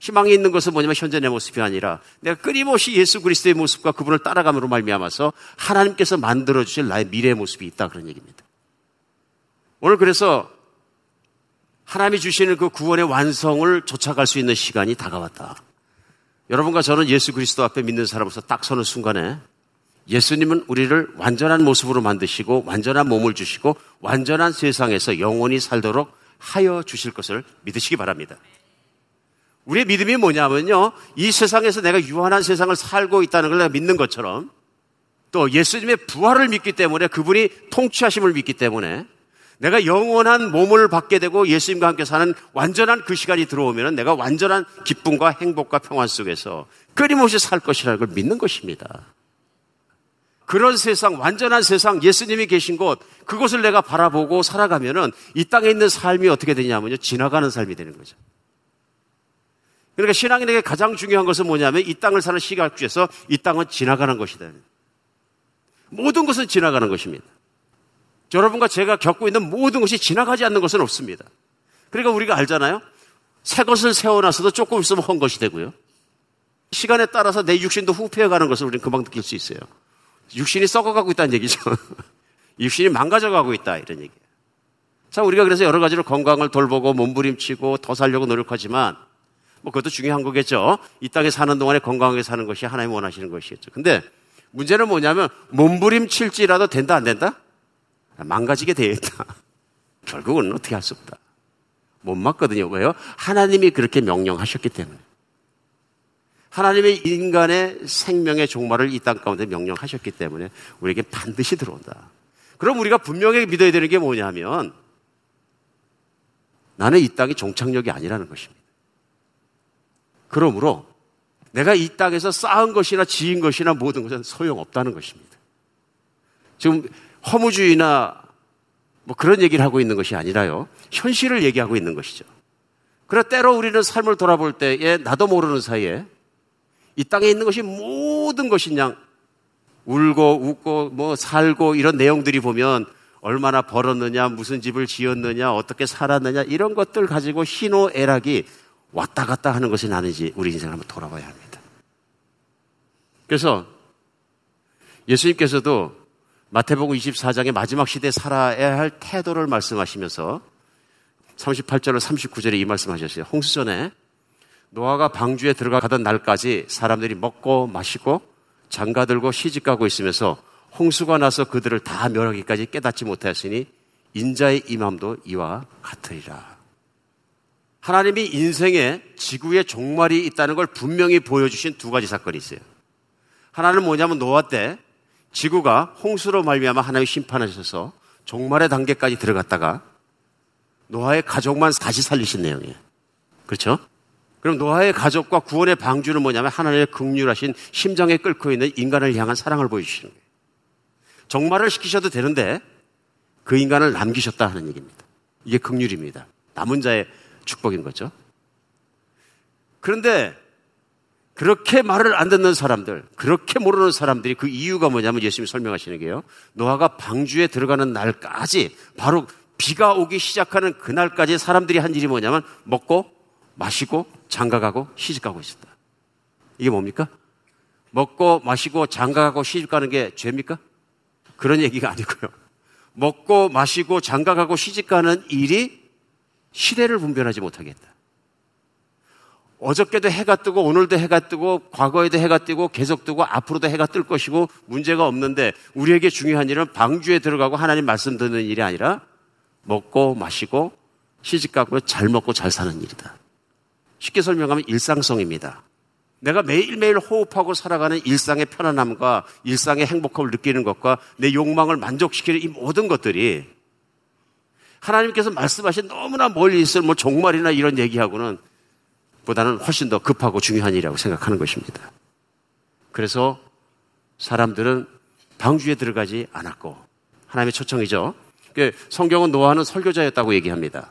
Speaker 6: 희망이 있는 것은 뭐냐면 현재 내 모습이 아니라 내가 끊임없이 예수 그리스도의 모습과 그분을 따라감으로 말미암아서 하나님께서 만들어 주실 나의 미래의 모습이 있다 그런 얘기입니다. 오늘 그래서 하나님이 주시는 그 구원의 완성을 쫓아갈 수 있는 시간이 다가왔다. 여러분과 저는 예수 그리스도 앞에 믿는 사람으로서 딱 서는 순간에 예수님은 우리를 완전한 모습으로 만드시고 완전한 몸을 주시고 완전한 세상에서 영원히 살도록 하여 주실 것을 믿으시기 바랍니다. 우리의 믿음이 뭐냐면요. 이 세상에서 내가 유한한 세상을 살고 있다는 걸 내가 믿는 것처럼 또 예수님의 부활을 믿기 때문에 그분이 통치하심을 믿기 때문에 내가 영원한 몸을 받게 되고 예수님과 함께 사는 완전한 그 시간이 들어오면 내가 완전한 기쁨과 행복과 평안 속에서 끊임없이 살 것이라는 걸 믿는 것입니다. 그런 세상, 완전한 세상, 예수님이 계신 곳, 그곳을 내가 바라보고 살아가면은 이 땅에 있는 삶이 어떻게 되냐면요. 지나가는 삶이 되는 거죠. 그러니까 신앙인에게 가장 중요한 것은 뭐냐면 이 땅을 사는 시각주에서 이 땅은 지나가는 것이다. 모든 것은 지나가는 것입니다. 여러분과 제가 겪고 있는 모든 것이 지나가지 않는 것은 없습니다. 그러니까 우리가 알잖아요. 새 것을 세워놨어도 조금 있으면 헛 것이 되고요. 시간에 따라서 내 육신도 후패해가는 것을 우리는 금방 느낄 수 있어요. 육신이 썩어가고 있다는 얘기죠. 육신이 망가져가고 있다 이런 얘기예요. 자, 우리가 그래서 여러 가지로 건강을 돌보고 몸부림치고 더 살려고 노력하지만 뭐 그것도 중요한 거겠죠. 이 땅에 사는 동안에 건강하게 사는 것이 하나님 원하시는 것이겠죠. 근데 문제는 뭐냐면 몸부림칠지라도 된다 안 된다? 망가지게 되어 있다. 결국은 어떻게 할 수 없다. 못 맞거든요. 왜요? 하나님이 그렇게 명령하셨기 때문에. 하나님의 인간의 생명의 종말을 이 땅 가운데 명령하셨기 때문에 우리에게 반드시 들어온다. 그럼 우리가 분명히 믿어야 되는 게 뭐냐면 나는 이 땅이 종착역이 아니라는 것입니다. 그러므로 내가 이 땅에서 쌓은 것이나 지은 것이나 모든 것은 소용없다는 것입니다. 지금 허무주의나 뭐 그런 얘기를 하고 있는 것이 아니라요. 현실을 얘기하고 있는 것이죠. 그래 때로 우리는 삶을 돌아볼 때에 나도 모르는 사이에 이 땅에 있는 것이 모든 것이 그냥 울고 웃고 뭐 살고 이런 내용들이 보면 얼마나 벌었느냐, 무슨 집을 지었느냐, 어떻게 살았느냐 이런 것들 가지고 희노애락이 왔다 갔다 하는 것이 나는지 우리 인생을 한번 돌아봐야 합니다. 그래서 예수님께서도 마태복음 24장의 마지막 시대에 살아야 할 태도를 말씀하시면서 38절로 39절에 이 말씀하셨어요. 홍수전에 노아가 방주에 들어가던 날까지 사람들이 먹고 마시고 장가 들고 시집 가고 있으면서 홍수가 나서 그들을 다 멸하기까지 깨닫지 못하였으니 인자의 임함도 이와 같으리라. 하나님이 인생에 지구의 종말이 있다는 걸 분명히 보여주신 두 가지 사건이 있어요. 하나는 뭐냐면 노아 때 지구가 홍수로 말미암아 하나님이 심판하셔서 종말의 단계까지 들어갔다가 노아의 가족만 다시 살리신 내용이에요. 그렇죠? 그럼 노아의 가족과 구원의 방주는 뭐냐면 하나님의 극률하신 심장에 끓고 있는 인간을 향한 사랑을 보여주시는 거예요. 정말을 시키셔도 되는데 그 인간을 남기셨다 하는 얘기입니다. 이게 극률입니다. 남은 자의 축복인 거죠. 그런데 그렇게 말을 안 듣는 사람들, 그렇게 모르는 사람들이 그 이유가 뭐냐면 예수님이 설명하시는 게요. 노아가 방주에 들어가는 날까지 바로 비가 오기 시작하는 그날까지 사람들이 한 일이 뭐냐면 먹고 마시고 장가가고 시집가고 있었다. 이게 뭡니까? 먹고 마시고 장가가고 시집가는 게 죄입니까? 그런 얘기가 아니고요. 먹고 마시고 장가가고 시집가는 일이 시대를 분별하지 못하게 했다. 어저께도 해가 뜨고 오늘도 해가 뜨고 과거에도 해가 뜨고 계속 뜨고 앞으로도 해가 뜰 것이고 문제가 없는데 우리에게 중요한 일은 방주에 들어가고 하나님 말씀 듣는 일이 아니라 먹고 마시고 시집가고 잘 먹고 잘 사는 일이다. 쉽게 설명하면 일상성입니다. 내가 매일매일 호흡하고 살아가는 일상의 편안함과 일상의 행복함을 느끼는 것과 내 욕망을 만족시키는 이 모든 것들이 하나님께서 말씀하신 너무나 멀리 있을 뭐 종말이나 이런 얘기하고는 보다는 훨씬 더 급하고 중요한 일이라고 생각하는 것입니다. 그래서 사람들은 방주에 들어가지 않았고 하나님의 초청이죠. 그 성경은 노아는 설교자였다고 얘기합니다.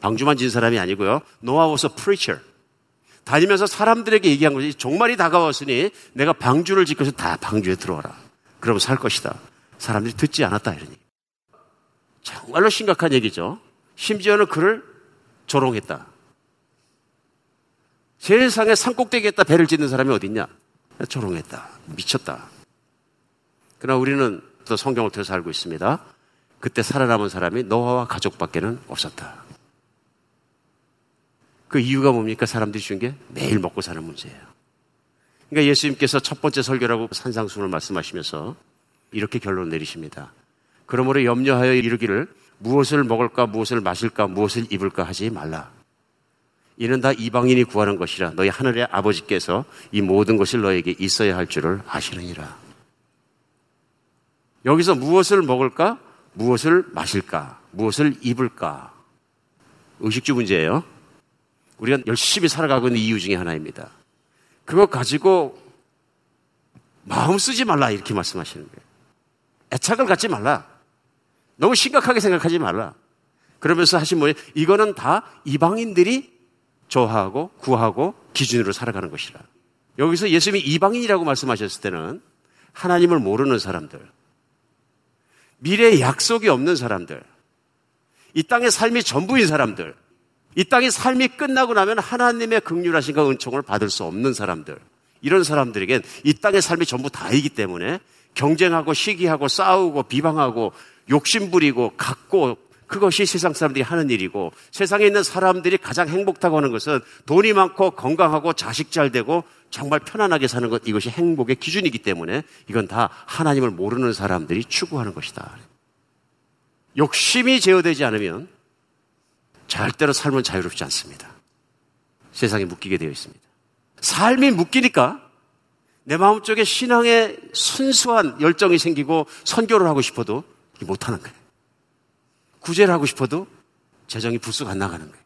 Speaker 6: 방주만 진 사람이 아니고요. 노아 was a preacher. 다니면서 사람들에게 얘기한 것이 종말이 다가왔으니 내가 방주를 짓고서 다 방주에 들어와라. 그러면 살 것이다. 사람들이 듣지 않았다 이러니. 정말로 심각한 얘기죠. 심지어는 그를 조롱했다. 세상에 산꼭대기에다 배를 짓는 사람이 어딨냐? 조롱했다. 미쳤다. 그러나 우리는 또 성경을 통해서 알고 있습니다. 그때 살아남은 사람이 노아와 가족밖에는 없었다. 그 이유가 뭡니까? 사람들이 준게 매일 먹고 사는 문제예요. 그러니까 예수님께서 첫 번째 설교라고 산상순을 말씀하시면서 이렇게 결론 내리십니다. 그러므로 염려하여 이르기를 무엇을 먹을까, 무엇을 마실까, 무엇을 입을까 하지 말라. 이는 다 이방인이 구하는 것이라 너희 하늘의 아버지께서 이 모든 것이 너에게 있어야 할 줄을 아시느니라. 여기서 무엇을 먹을까? 무엇을 마실까? 무엇을 입을까? 의식주 문제예요. 우리가 열심히 살아가고 있는 이유 중에 하나입니다. 그거 가지고 마음 쓰지 말라 이렇게 말씀하시는 거예요. 애착을 갖지 말라. 너무 심각하게 생각하지 말라. 그러면서 하신 뭐예요? 이거는 다 이방인들이 좋아하고 구하고 기준으로 살아가는 것이라. 여기서 예수님이 이방인이라고 말씀하셨을 때는 하나님을 모르는 사람들, 미래의 약속이 없는 사람들, 이 땅의 삶이 전부인 사람들, 이 땅의 삶이 끝나고 나면 하나님의 극률하신과 은총을 받을 수 없는 사람들, 이런 사람들에겐 이 땅의 삶이 전부 다이기 때문에 경쟁하고 시기하고 싸우고 비방하고 욕심부리고 갖고 그것이 세상 사람들이 하는 일이고 세상에 있는 사람들이 가장 행복하고 하는 것은 돈이 많고 건강하고 자식 잘 되고 정말 편안하게 사는 것 이것이 행복의 기준이기 때문에 이건 다 하나님을 모르는 사람들이 추구하는 것이다. 욕심이 제어되지 않으면 절대로 삶은 자유롭지 않습니다. 세상에 묶이게 되어 있습니다. 삶이 묶이니까 내 마음속에 신앙의 순수한 열정이 생기고 선교를 하고 싶어도 못하는 거예요. 구제를 하고 싶어도 재정이 불쑥 안 나가는 거예요.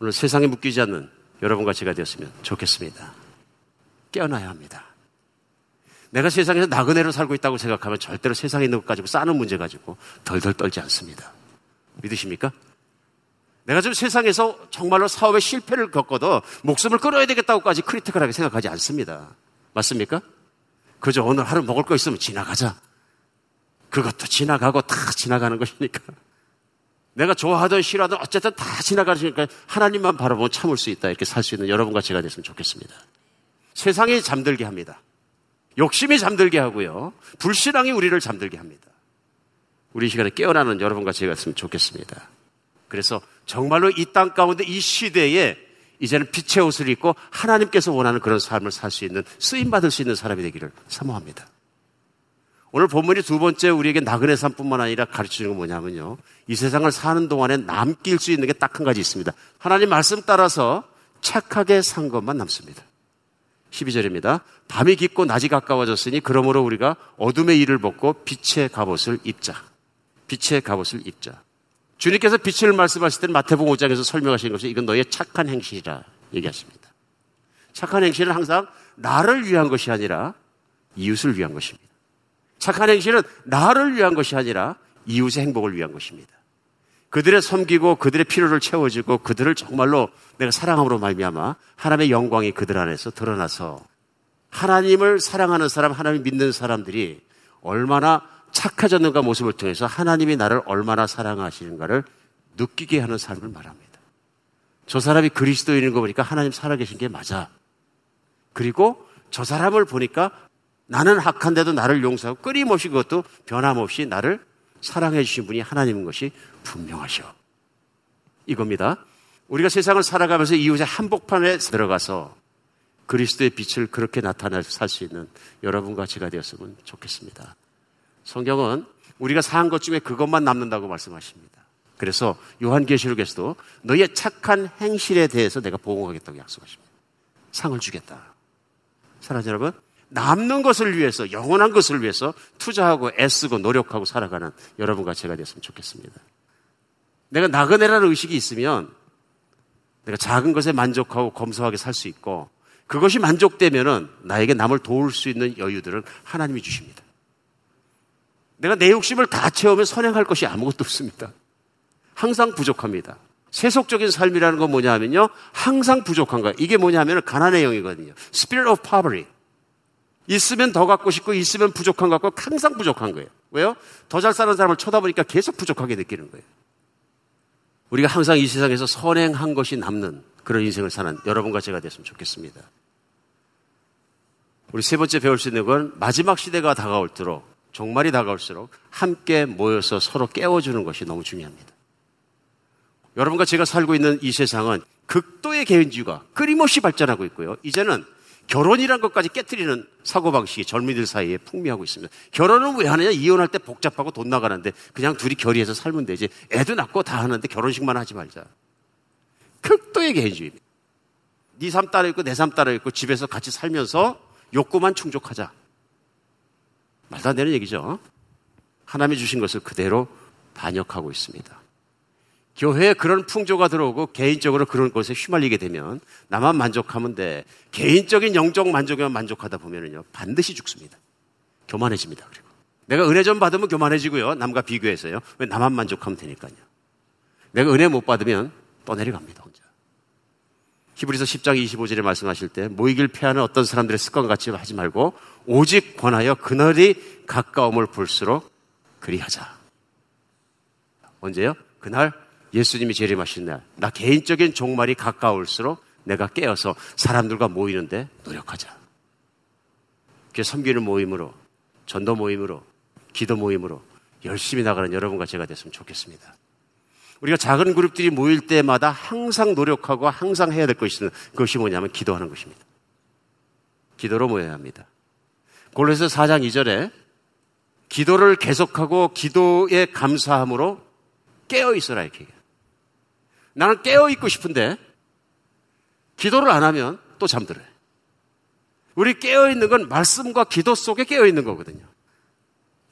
Speaker 6: 오늘 세상에 묶이지 않는 여러분과 제가 되었으면 좋겠습니다. 깨어나야 합니다. 내가 세상에서 나그네로 살고 있다고 생각하면 절대로 세상에 있는 것 가지고 싸는 문제 가지고 덜덜 떨지 않습니다. 믿으십니까? 내가 좀 세상에서 정말로 사업에 실패를 겪어도 목숨을 끊어야 되겠다고까지 크리티컬하게 생각하지 않습니다. 맞습니까? 그저 오늘 하루 먹을 거 있으면 지나가자. 그것도 지나가고 다 지나가는 것이니까. 내가 좋아하던 싫어하던 어쨌든 다 지나가니까 하나님만 바라보면 참을 수 있다. 이렇게 살 수 있는 여러분과 제가 됐으면 좋겠습니다. 세상이 잠들게 합니다. 욕심이 잠들게 하고요. 불신앙이 우리를 잠들게 합니다. 우리 시간에 깨어나는 여러분과 제가 됐으면 좋겠습니다. 그래서 정말로 이 땅 가운데 이 시대에 이제는 빛의 옷을 입고 하나님께서 원하는 그런 삶을 살 수 있는 쓰임 받을 수 있는 사람이 되기를 사모합니다. 오늘 본문이 두 번째 우리에게 나그네 삶뿐만 아니라 가르치는 건 뭐냐면요. 이 세상을 사는 동안에 남길 수 있는 게 딱 한 가지 있습니다. 하나님 말씀 따라서 착하게 산 것만 남습니다. 12절입니다. 밤이 깊고 낮이 가까워졌으니 그러므로 우리가 어둠의 일을 벗고 빛의 갑옷을 입자. 빛의 갑옷을 입자. 주님께서 빛을 말씀하실 때는 마태복음 5장에서 설명하시는 것이 이건 너의 착한 행실이라 얘기하십니다. 착한 행실은 항상 나를 위한 것이 아니라 이웃을 위한 것입니다. 착한 행실은 나를 위한 것이 아니라 이웃의 행복을 위한 것입니다. 그들의 섬기고 그들의 필요를 채워주고 그들을 정말로 내가 사랑함으로 말미암아 하나님의 영광이 그들 안에서 드러나서 하나님을 사랑하는 사람, 하나님 믿는 사람들이 얼마나 착해졌는가 모습을 통해서 하나님이 나를 얼마나 사랑하시는가를 느끼게 하는 삶을 말합니다. 저 사람이 그리스도인인 거 보니까 하나님 살아계신 게 맞아. 그리고 저 사람을 보니까 나는 악한데도 나를 용서하고 끊임없이 그것도 변함없이 나를 사랑해 주신 분이 하나님인 것이 분명하셔. 이겁니다. 우리가 세상을 살아가면서 이웃의 한복판에 들어가서 그리스도의 빛을 그렇게 나타내서 살 수 있는 여러분과 제가 되었으면 좋겠습니다. 성경은 우리가 사한 것 중에 그것만 남는다고 말씀하십니다. 그래서 요한계시록에서도 너희의 착한 행실에 대해서 내가 보응하겠다고 약속하십니다. 상을 주겠다. 사랑하는 여러분, 남는 것을 위해서, 영원한 것을 위해서 투자하고 애쓰고 노력하고 살아가는 여러분과 제가 됐으면 좋겠습니다. 내가 나그네라는 의식이 있으면 내가 작은 것에 만족하고 검소하게 살 수 있고 그것이 만족되면은 나에게 남을 도울 수 있는 여유들을 하나님이 주십니다. 내가 내 욕심을 다 채우면 선행할 것이 아무것도 없습니다. 항상 부족합니다. 세속적인 삶이라는 건 뭐냐 하면요. 항상 부족한 거예요. 이게 뭐냐 하면 가난의 영이거든요. Spirit of poverty. 있으면 더 갖고 싶고 있으면 부족한 것 같고 항상 부족한 거예요. 왜요? 더 잘 사는 사람을 쳐다보니까 계속 부족하게 느끼는 거예요. 우리가 항상 이 세상에서 선행한 것이 남는 그런 인생을 사는 여러분과 제가 됐으면 좋겠습니다. 우리 세 번째 배울 수 있는 건 마지막 시대가 다가올수록 종말이 다가올수록 함께 모여서 서로 깨워주는 것이 너무 중요합니다. 여러분과 제가 살고 있는 이 세상은 극도의 개인주의가 끊임없이 발전하고 있고요. 이제는 결혼이란 것까지 깨뜨리는 사고방식이 젊은이들 사이에 풍미하고 있습니다. 결혼은 왜 하느냐? 이혼할 때 복잡하고 돈 나가는데 그냥 둘이 결의해서 살면 되지. 애도 낳고 다 하는데 결혼식만 하지 말자. 극도의 개인주의입니다. 네 삶 따라 있고 내 삶 따라 있고 집에서 같이 살면서 욕구만 충족하자. 말도 안 되는 얘기죠. 하나님이 주신 것을 그대로 반역하고 있습니다. 교회에 그런 풍조가 들어오고 개인적으로 그런 것에 휘말리게 되면 나만 만족하면 돼. 개인적인 영적 만족에만 만족하다 보면은요 반드시 죽습니다. 교만해집니다. 그리고 내가 은혜 좀 받으면 교만해지고요. 남과 비교해서요. 왜 나만 만족하면 되니까요. 내가 은혜 못 받으면 떠내려갑니다. 혼자. 히브리서 10장 25절에 말씀하실 때 모이길 피하는 어떤 사람들의 습관 같이 하지 말고 오직 권하여 그날이 가까움을 볼수록 그리하자. 언제요? 그날 예수님이 재림하신 날. 나 개인적인 종말이 가까울수록 내가 깨어서 사람들과 모이는데 노력하자. 그 섬기는 모임으로, 전도 모임으로, 기도 모임으로 열심히 나가는 여러분과 제가 됐으면 좋겠습니다. 우리가 작은 그룹들이 모일 때마다 항상 노력하고 항상 해야 될 것이, 그것이 뭐냐면 기도하는 것입니다. 기도로 모여야 합니다. 골로새 4장 2절에 기도를 계속하고 기도에 감사함으로 깨어 있어라 이렇게 얘기해요. 나는 깨어 있고 싶은데 기도를 안 하면 또 잠들어요. 우리 깨어 있는 건 말씀과 기도 속에 깨어 있는 거거든요.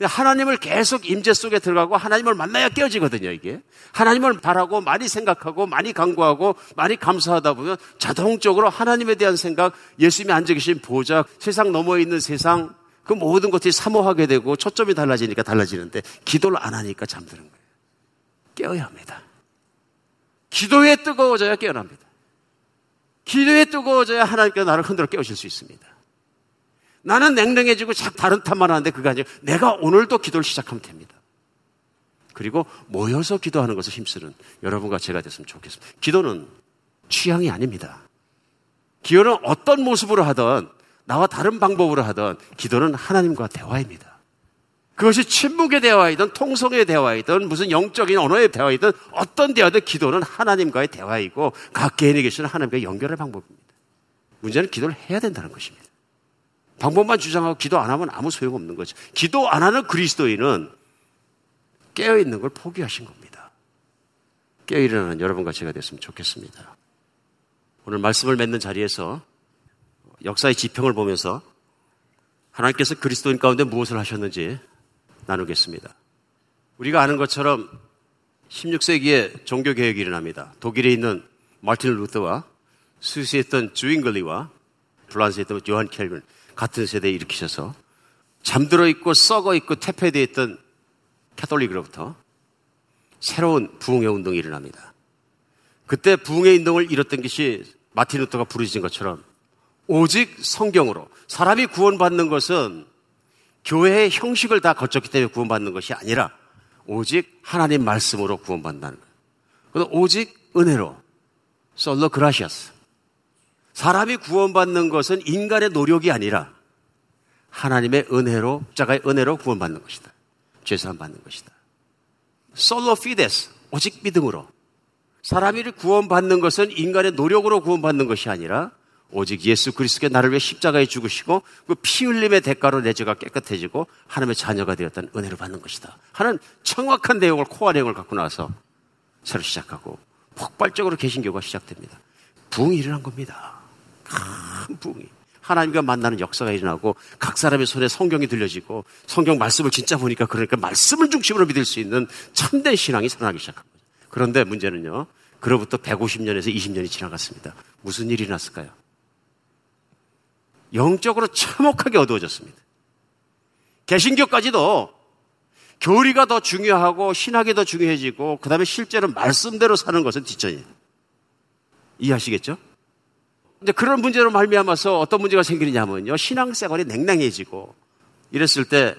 Speaker 6: 하나님을 계속 임재 속에 들어가고 하나님을 만나야 깨어지거든요, 이게. 하나님을 바라고 많이 생각하고 많이 강구하고 많이 감사하다 보면 자동적으로 하나님에 대한 생각, 예수님이 앉아 계신 보좌, 세상 너머에 있는 세상, 그 모든 것들이 사모하게 되고 초점이 달라지니까 달라지는데 기도를 안 하니까 잠드는 거예요. 깨어야 합니다. 기도에 뜨거워져야 깨어납니다. 기도에 뜨거워져야 하나님께서 나를 흔들어 깨우실 수 있습니다. 나는 냉랭해지고 자꾸 다른 탓만 하는데 그게 아니라 내가 오늘도 기도를 시작하면 됩니다. 그리고 모여서 기도하는 것을 힘쓰는 여러분과 제가 됐으면 좋겠습니다. 기도는 취향이 아닙니다. 기도는 어떤 모습으로 하든 나와 다른 방법으로 하든 기도는 하나님과 대화입니다. 그것이 침묵의 대화이든 통성의 대화이든 무슨 영적인 언어의 대화이든 어떤 대화든 기도는 하나님과의 대화이고 각 개인에 계시는 하나님과 연결할 방법입니다. 문제는 기도를 해야 된다는 것입니다. 방법만 주장하고 기도 안 하면 아무 소용없는 거죠. 기도 안 하는 그리스도인은 깨어 있는 걸 포기하신 겁니다. 깨어 일어나는 여러분과 제가 됐으면 좋겠습니다. 오늘 말씀을 맺는 자리에서 역사의 지평을 보면서 하나님께서 그리스도인 가운데 무엇을 하셨는지 나누겠습니다. 우리가 아는 것처럼 16세기에 종교 개혁이 일어납니다. 독일에 있는 마틴 루터와 스위스에 있던 주잉글리와 프랑스에 있던 요한 켈빈 같은 세대에 일으키셔서 잠들어 있고 썩어 있고 퇴폐되어 있던 캐톨릭으로부터 새로운 부흥의 운동이 일어납니다. 그때 부흥의 운동을 이뤘던 것이 마틴 루터가 부르짖은 것처럼 오직 성경으로 사람이 구원받는 것은 교회의 형식을 다 거쳤기 때문에 구원받는 것이 아니라 오직 하나님 말씀으로 구원받는다는 거예요. 오직 은혜로 sola gratia 사람이 구원받는 것은 인간의 노력이 아니라 하나님의 은혜로, 십자가의 은혜로 구원받는 것이다. 죄사함 받는 것이다. sola fides, 오직 믿음으로. 사람이 구원받는 것은 인간의 노력으로 구원받는 것이 아니라 오직 예수 그리스도께 나를 위해 십자가에 죽으시고 그 피 흘림의 대가로 내 죄가 깨끗해지고 하나님의 자녀가 되었다는 은혜를 받는 것이다. 하는 정확한 내용을 core 내용을 갖고 나서 새로 시작하고 폭발적으로 개신교가 시작됩니다. 부흥이 일어난 겁니다. 큰 부흥이. 하나님과 만나는 역사가 일어나고 각 사람의 손에 성경이 들려지고 성경 말씀을 진짜 보니까 그러니까 말씀을 중심으로 믿을 수 있는 참된 신앙이 살아나기 시작한 거죠. 그런데 문제는요. 그로부터 150년에서 20년이 지나갔습니다. 무슨 일이 났을까요? 영적으로 참혹하게 어두워졌습니다. 개신교까지도 교리가 더 중요하고 신학이 더 중요해지고 그 다음에 실제로 말씀대로 사는 것은 뒷전이에요. 이해하시겠죠? 이제 그런 문제로 말미암아서 어떤 문제가 생기느냐면요. 신앙생활이 냉랭해지고 이랬을 때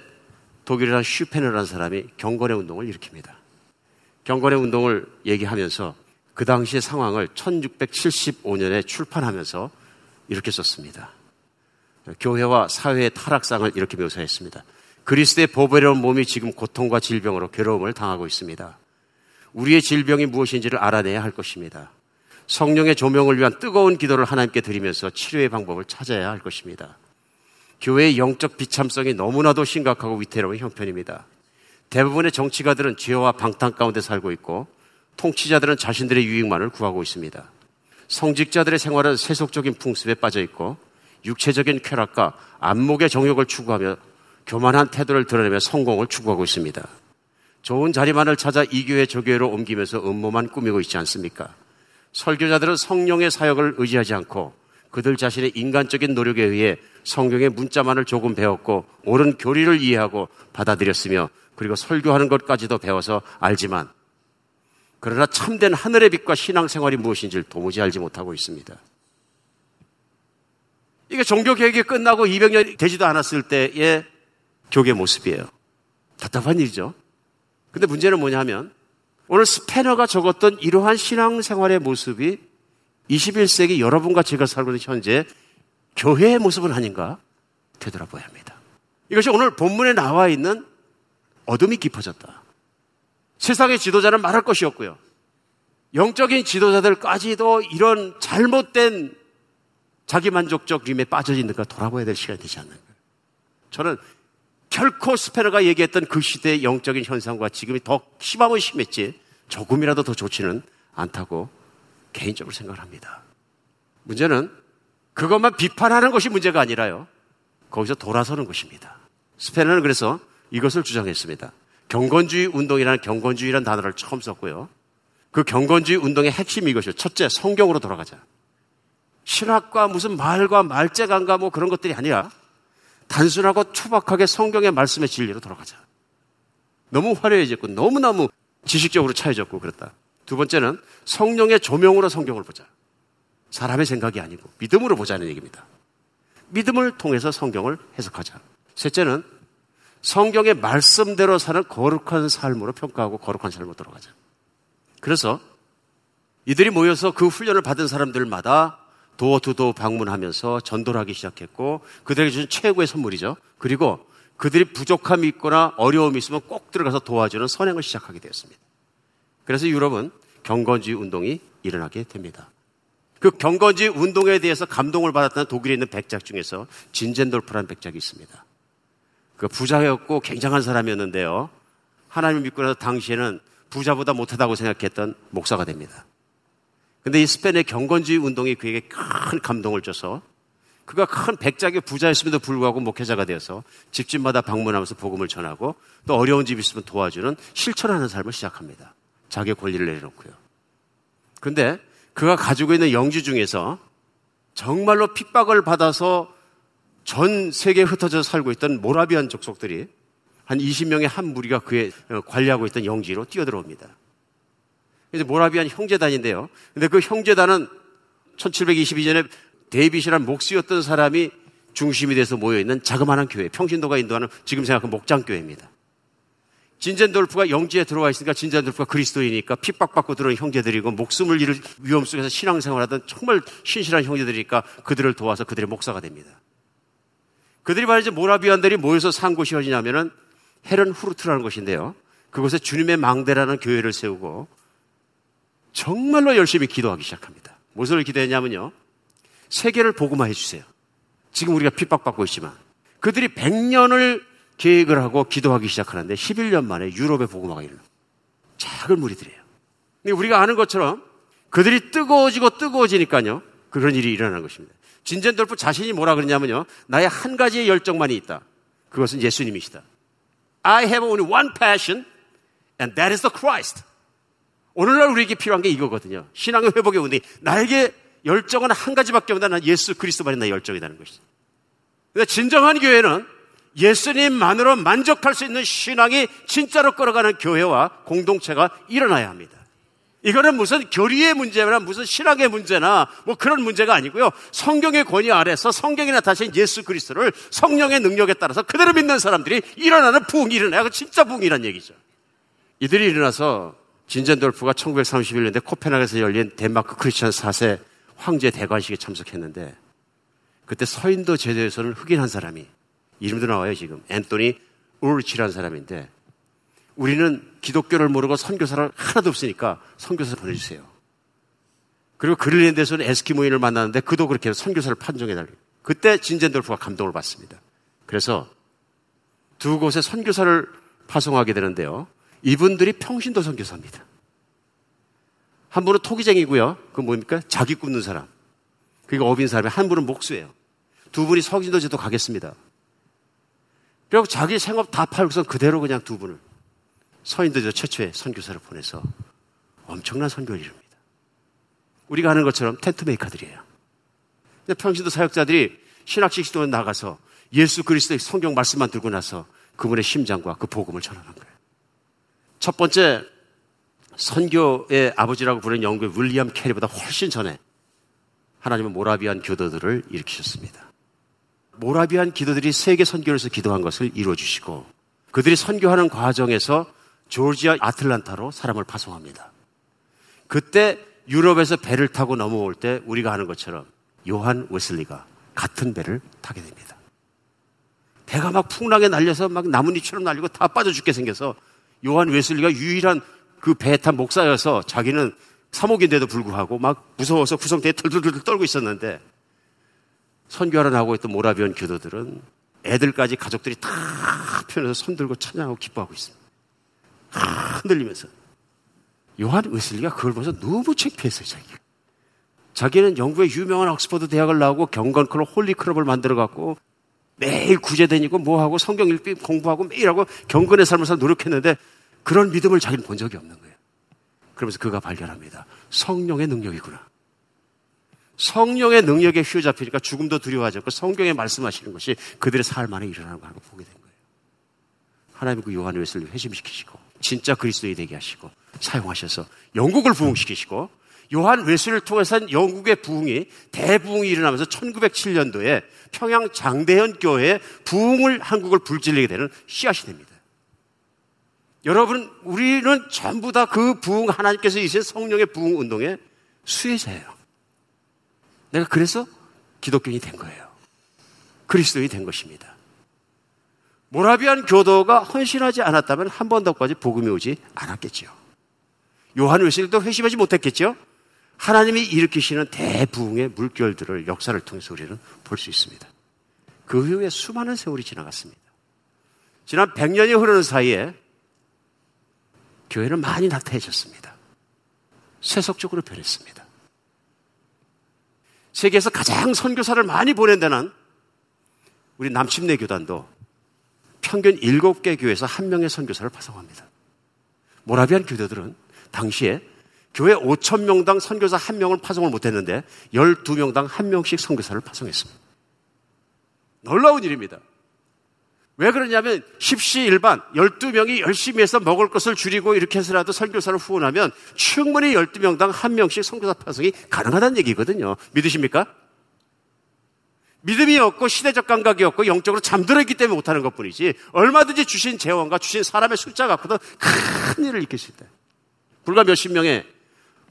Speaker 6: 독일이란 슈페너라는 사람이 경건의 운동을 일으킵니다. 경건의 운동을 얘기하면서 그 당시의 상황을 1675년에 출판하면서 이렇게 썼습니다. 교회와 사회의 타락상을 이렇게 묘사했습니다. 그리스도의 보배로운 몸이 지금 고통과 질병으로 괴로움을 당하고 있습니다. 우리의 질병이 무엇인지를 알아내야 할 것입니다. 성령의 조명을 위한 뜨거운 기도를 하나님께 드리면서 치료의 방법을 찾아야 할 것입니다. 교회의 영적 비참성이 너무나도 심각하고 위태로운 형편입니다. 대부분의 정치가들은 죄와 방탕 가운데 살고 있고 통치자들은 자신들의 유익만을 구하고 있습니다. 성직자들의 생활은 세속적인 풍습에 빠져 있고 육체적인 쾌락과 안목의 정욕을 추구하며 교만한 태도를 드러내며 성공을 추구하고 있습니다. 좋은 자리만을 찾아 이 교회 저 교회로 옮기면서 음모만 꾸미고 있지 않습니까? 설교자들은 성령의 사역을 의지하지 않고 그들 자신의 인간적인 노력에 의해 성경의 문자만을 조금 배웠고 옳은 교리를 이해하고 받아들였으며 그리고 설교하는 것까지도 배워서 알지만 그러나 참된 하늘의 빛과 신앙생활이 무엇인지를 도무지 알지 못하고 있습니다. 이게 종교 개혁이 끝나고 200년이 되지도 않았을 때의 교계 모습이에요. 답답한 일이죠. 근데 문제는 뭐냐면 오늘 스패너가 적었던 이러한 신앙생활의 모습이 21세기 여러분과 제가 살고 있는 현재 교회의 모습은 아닌가 되돌아봐야 합니다. 이것이 오늘 본문에 나와 있는 어둠이 깊어졌다. 세상의 지도자는 말할 것이 없고요. 영적인 지도자들까지도 이런 잘못된 자기만족적 림에 빠져 있는 가 돌아봐야 될 시간이 되지 않는가. 저는 결코 스페너가 얘기했던 그 시대의 영적인 현상과 지금이 더 심하면 심했지 조금이라도 더 좋지는 않다고 개인적으로 생각을 합니다. 문제는 그것만 비판하는 것이 문제가 아니라요. 거기서 돌아서는 것입니다. 스페너는 그래서 이것을 주장했습니다. 경건주의 운동이라는 경건주의라는 단어를 처음 썼고요. 그 경건주의 운동의 핵심이 이것이요. 첫째, 성경으로 돌아가자. 신학과 무슨 말과 말재간과 뭐 그런 것들이 아니라 단순하고 투박하게 성경의 말씀의 진리로 돌아가자. 너무 화려해졌고 너무너무 지식적으로 차여졌고 그렇다. 두 번째는 성령의 조명으로 성경을 보자. 사람의 생각이 아니고 믿음으로 보자는 얘기입니다. 믿음을 통해서 성경을 해석하자. 셋째는 성경의 말씀대로 사는 거룩한 삶으로 평가하고 거룩한 삶으로 돌아가자. 그래서 이들이 모여서 그 훈련을 받은 사람들마다 도어 투도 방문하면서 전도를 하기 시작했고 그들에게 준 최고의 선물이죠. 그리고 그들이 부족함이 있거나 어려움이 있으면 꼭 들어가서 도와주는 선행을 시작하게 되었습니다. 그래서 유럽은 경건주의 운동이 일어나게 됩니다. 그 경건주의 운동에 대해서 감동을 받았던 독일에 있는 백작 중에서 진젠돌프라는 백작이 있습니다. 그 부자였고 굉장한 사람이었는데요. 하나님을 믿고 나서 당시에는 부자보다 못하다고 생각했던 목사가 됩니다. 근데 이 스페인의 경건주의 운동이 그에게 큰 감동을 줘서 그가 큰 백작의 부자였음에도 불구하고 목회자가 되어서 집집마다 방문하면서 복음을 전하고 또 어려운 집 있으면 도와주는 실천하는 삶을 시작합니다. 자기의 권리를 내려놓고요. 근데 그가 가지고 있는 영지 중에서 정말로 핍박을 받아서 전 세계에 흩어져 살고 있던 모라비안 족속들이 한 20명의 한 무리가 그의 관리하고 있던 영지로 뛰어들어옵니다. 그래서 모라비안 형제단인데요. 근데 그 형제단은 1722년에 데이빗이라는 목수였던 사람이 중심이 돼서 모여있는 자그마한 교회, 평신도가 인도하는 지금 생각하면 목장교회입니다. 진젠돌프가 영지에 들어와 있으니까 진젠돌프가 그리스도이니까 핍박받고 들어온 형제들이고 목숨을 잃을 위험 속에서 신앙생활하던 정말 신실한 형제들이니까 그들을 도와서 그들의 목사가 됩니다. 그들이 말이죠 모라비안들이 모여서 산 곳이 어디냐면은 헤른 후르트라는 곳인데요. 그곳에 주님의 망대라는 교회를 세우고 정말로 열심히 기도하기 시작합니다. 무엇을 기도했냐면요. 세계를 복음화해 주세요. 지금 우리가 핍박받고 있지만 그들이 100년을 계획을 하고 기도하기 시작하는데 11년 만에 유럽의 복음화가 일어나. 작은 무리들이에요. 근데 우리가 아는 것처럼 그들이 뜨거워지고 뜨거워지니까요. 그런 일이 일어나는 것입니다. 진젠돌프 자신이 뭐라 그러냐면요. 나의 한 가지의 열정만이 있다. 그것은 예수님이시다. I have only one passion and that is the Christ. 오늘날 우리에게 필요한 게 이거거든요. 신앙의 회복의 운이 나에게 열정은 한 가지밖에 없다. 난 예수 그리스도만이 나의 열정이라는 것이죠. 그러니까 진정한 교회는 예수님만으로 만족할 수 있는 신앙이 진짜로 끌어가는 교회와 공동체가 일어나야 합니다. 이거는 무슨 교리의 문제나 무슨 신앙의 문제나 뭐 그런 문제가 아니고요. 성경의 권위 아래서 성경에 나타나신 예수 그리스도를 성령의 능력에 따라서 그대로 믿는 사람들이 일어나는 부흥이 일어나야 진짜 부흥이란 얘기죠. 이들이 일어나서 진젠돌프가 1931년에 코펜하겐에서 열린 덴마크 크리스천 4세 황제 대관식에 참석했는데 그때 서인도 제도에서는 흑인 한 사람이 이름도 나와요 지금 앤토니 울치라는 사람인데 우리는 기독교를 모르고 선교사를 하나도 없으니까 선교사 보내주세요. 그리고 그린랜드에서는 에스키모인을 만났는데 그도 그렇게 선교사를 판정해달래요. 그때 진젠돌프가 감동을 받습니다. 그래서 두 곳에 선교사를 파송하게 되는데요. 이분들이 평신도 선교사입니다. 한 분은 토기쟁이고요. 그 뭡니까? 자기 굽는 사람. 그리고 업인 사람이 한 분은 목수예요. 두 분이 석인도제도 가겠습니다. 그리고 자기 생업 다 팔고서 그대로 그냥 두 분을 서인도제 최초의 선교사를 보내서 엄청난 선교를 이룹니다. 우리가 하는 것처럼 텐트 메이커들이에요. 근데 평신도 사역자들이 신학식 시도에 나가서 예수 그리스도의 성경 말씀만 들고 나서 그분의 심장과 그 복음을 전하는 거예요. 첫 번째 선교의 아버지라고 부르는 영국의 윌리엄 캐리보다 훨씬 전에 하나님은 모라비안 교도들을 일으키셨습니다. 모라비안 기도들이 세계 선교에서 기도한 것을 이루어 주시고 그들이 선교하는 과정에서 조지아 아틀란타로 사람을 파송합니다. 그때 유럽에서 배를 타고 넘어올 때 우리가 하는 것처럼 요한 웨슬리가 같은 배를 타게 됩니다. 배가 막 풍랑에 날려서 막 나뭇잎처럼 날리고 다 빠져 죽게 생겨서 요한 웨슬리가 유일한 그 배에 탄 목사여서 자기는 사목인데도 불구하고 막 무서워서 구성대에 덜덜덜 떨고 있었는데 선교하러 나오고 있던 모라비언 교도들은 애들까지 가족들이 다 편에서 손들고 찬양하고 기뻐하고 있습니다. 흔들리면서. 요한 웨슬리가 그걸 보면서 너무 창피했어요, 자기가. 자기는 영국의 유명한 옥스퍼드 대학을 나오고 경건클럽, 홀리클럽을 만들어갖고 매일 구제 다니고 뭐하고 성경 읽기 공부하고 매일 하고 경건의 삶을 살 노력했는데 그런 믿음을 자기는 본 적이 없는 거예요. 그러면서 그가 발견합니다. 성령의 능력이구나. 성령의 능력에 휘어잡히니까 죽음도 두려워하지 않고 성경에 말씀하시는 것이 그들의 삶 안에 일어나는 걸 보게 된 거예요. 하나님 그 요한 웨슬리 회심시키시고 진짜 그리스도에 되게 하시고 사용하셔서 영국을 부흥시키시고 요한 웨슬리를 통해서 영국의 부흥이 대부흥이 일어나면서 1907년도에 평양 장대현 교회에 부흥을 한국을 불질리게 되는 씨앗이 됩니다. 여러분, 우리는 전부 다 그 부흥 하나님께서 이신 성령의 부흥 운동의 수혜자예요. 내가 그래서 기독교인이 된 거예요. 그리스도인이 된 것입니다. 모라비안 교도가 헌신하지 않았다면 한 번 더까지 복음이 오지 않았겠죠. 요한 웨슬리도 회심하지 못했겠죠. 하나님이 일으키시는 대부흥의 물결들을 역사를 통해서 우리는 볼 수 있습니다. 그 후에 수많은 세월이 지나갔습니다. 지난 100년이 흐르는 사이에 교회는 많이 나태해졌습니다. 세속적으로 변했습니다. 세계에서 가장 선교사를 많이 보낸 데는 우리 남침내 교단도 평균 7개 교회에서 한 명의 선교사를 파송합니다. 모라비안 교도들은 당시에 교회 5천 명당 선교사 한 명을 파송을 못했는데 12명당 한 명씩 선교사를 파송했습니다. 놀라운 일입니다. 왜 그러냐면 십시일반 12명이 열심히 해서 먹을 것을 줄이고 이렇게 해서라도 선교사를 후원하면 충분히 12명당 한 명씩 선교사 파송이 가능하다는 얘기거든요. 믿으십니까? 믿음이 없고 시대적 감각이 없고 영적으로 잠들어 있기 때문에 못하는 것 뿐이지 얼마든지 주신 재원과 주신 사람의 숫자 갖고도 큰 일을 일으킬 수 있다. 불과 몇십 명의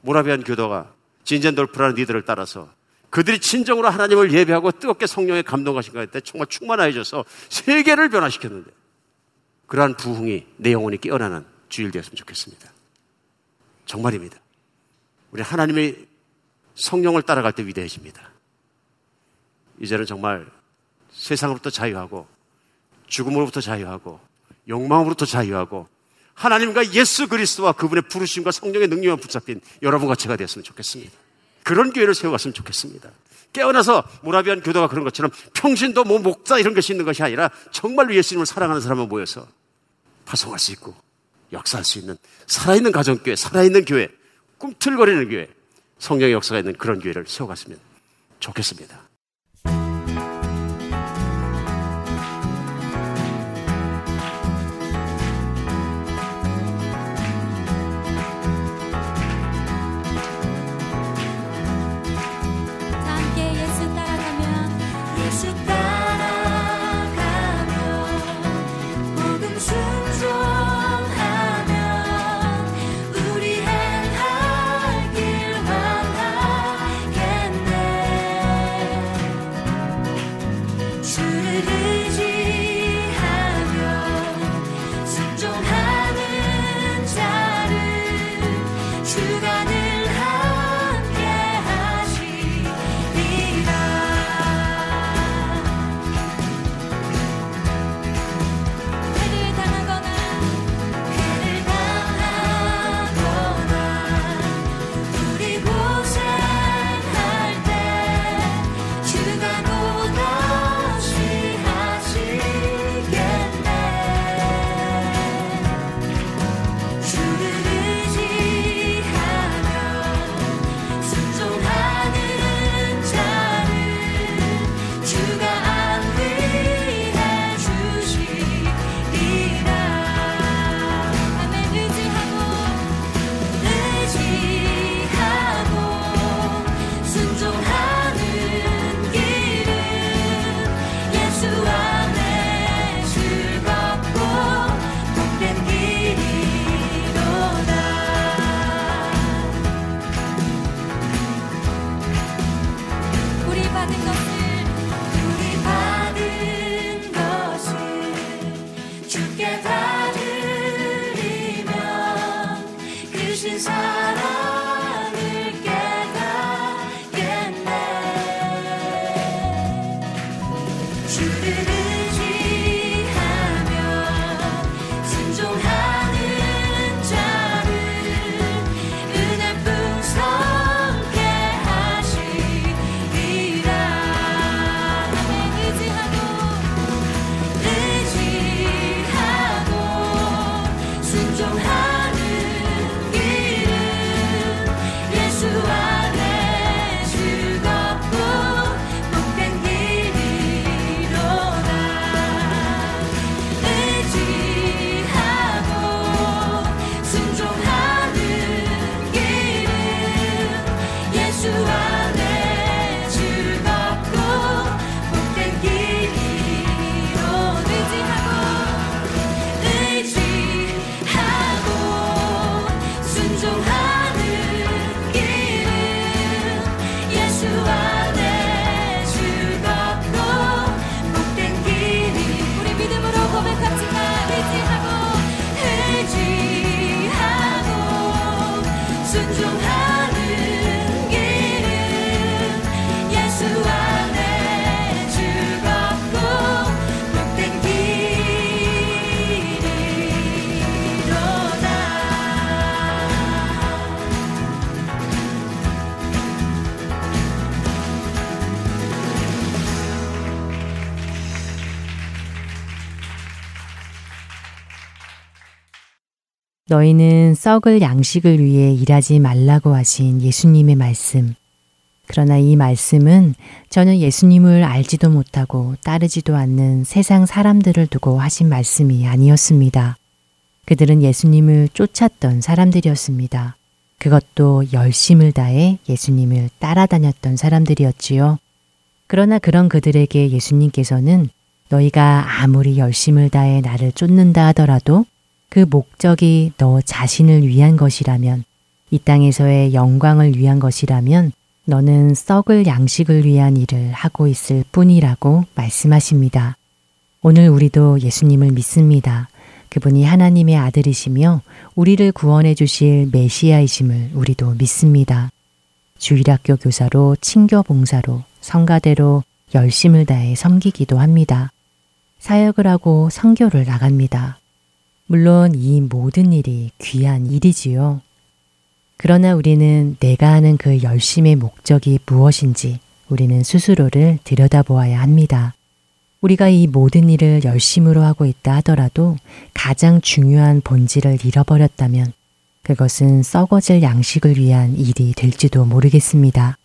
Speaker 6: 모라비안 교도가 진젠돌프라는 리더를 따라서 그들이 진정으로 하나님을 예배하고 뜨겁게 성령에 감동하신 것때 정말 충만해져서 세계를 변화시켰는데 그러한 부흥이 내 영혼이 깨어나는 주일 되었으면 좋겠습니다. 정말입니다. 우리 하나님의 성령을 따라갈 때 위대해집니다. 이제는 정말 세상으로부터 자유하고 죽음으로부터 자유하고 욕망으로부터 자유하고 하나님과 예수 그리스도와 그분의 부르심과 성령의 능력에 붙잡힌 여러분과 제가 되었으면 좋겠습니다. 그런 교회를 세워갔으면 좋겠습니다. 깨어나서 모라비안 교도가 그런 것처럼 평신도 뭐 목자 이런 것이 있는 것이 아니라 정말로 예수님을 사랑하는 사람만 모여서 파송할 수 있고 역사할 수 있는 살아있는 가정교회, 살아있는 교회, 꿈틀거리는 교회, 성령의 역사가 있는 그런 교회를 세워갔으면 좋겠습니다.
Speaker 1: 너희는 썩을 양식을 위해 일하지 말라고 하신 예수님의 말씀. 그러나 이 말씀은 저는 예수님을 알지도 못하고 따르지도 않는 세상 사람들을 두고 하신 말씀이 아니었습니다. 그들은 예수님을 쫓았던 사람들이었습니다. 그것도 열심을 다해 예수님을 따라다녔던 사람들이었지요. 그러나 그런 그들에게 예수님께서는 너희가 아무리 열심을 다해 나를 쫓는다 하더라도 그 목적이 너 자신을 위한 것이라면 이 땅에서의 영광을 위한 것이라면 너는 썩을 양식을 위한 일을 하고 있을 뿐이라고 말씀하십니다. 오늘 우리도 예수님을 믿습니다. 그분이 하나님의 아들이시며 우리를 구원해 주실 메시아이심을 우리도 믿습니다. 주일학교 교사로 친교 봉사로 성가대로 열심을 다해 섬기기도 합니다. 사역을 하고 성교를 나갑니다. 물론 이 모든 일이 귀한 일이지요. 그러나 우리는 내가 하는 그 열심의 목적이 무엇인지 우리는 스스로를 들여다보아야 합니다. 우리가 이 모든 일을 열심으로 하고 있다 하더라도 가장 중요한 본질을 잃어버렸다면 그것은 썩어질 양식을 위한 일이 될지도 모르겠습니다.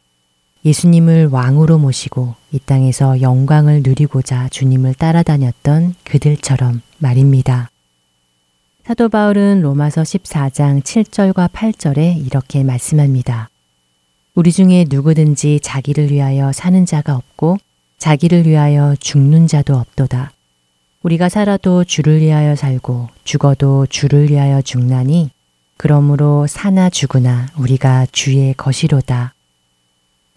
Speaker 1: 예수님을 왕으로 모시고 이 땅에서 영광을 누리고자 주님을 따라다녔던 그들처럼 말입니다. 사도 바울은 로마서 14장 7절과 8절에 이렇게 말씀합니다. 우리 중에 누구든지 자기를 위하여 사는 자가 없고 자기를 위하여 죽는 자도 없도다. 우리가 살아도 주를 위하여 살고 죽어도 주를 위하여 죽나니 그러므로 사나 죽으나 우리가 주의 것이로다.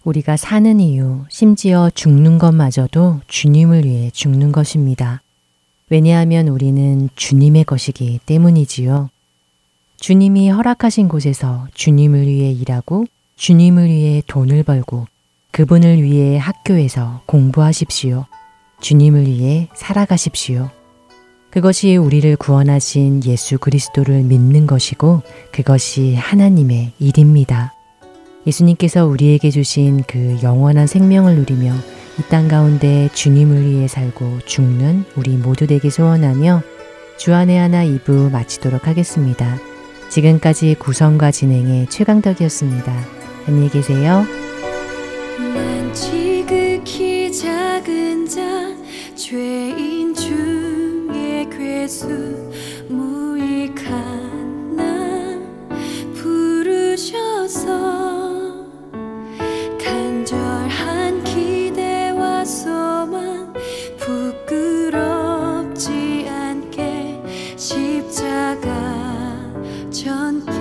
Speaker 1: 우리가 사는 이유, 심지어 죽는 것마저도 주님을 위해 죽는 것입니다. 왜냐하면 우리는 주님의 것이기 때문이지요. 주님이 허락하신 곳에서 주님을 위해 일하고 주님을 위해 돈을 벌고 그분을 위해 학교에서 공부하십시오. 주님을 위해 살아가십시오. 그것이 우리를 구원하신 예수 그리스도를 믿는 것이고 그것이 하나님의 일입니다. 예수님께서 우리에게 주신 그 영원한 생명을 누리며 이 땅 가운데 주님을 위해 살고 죽는 우리 모두 되게 소원하며 주안의 하나 2부 마치도록 하겠습니다. 지금까지 구성과 진행의 최강덕이었습니다. 안녕히 계세요.
Speaker 2: 죄인 중에 괴수 무익한 나 부르셔서 전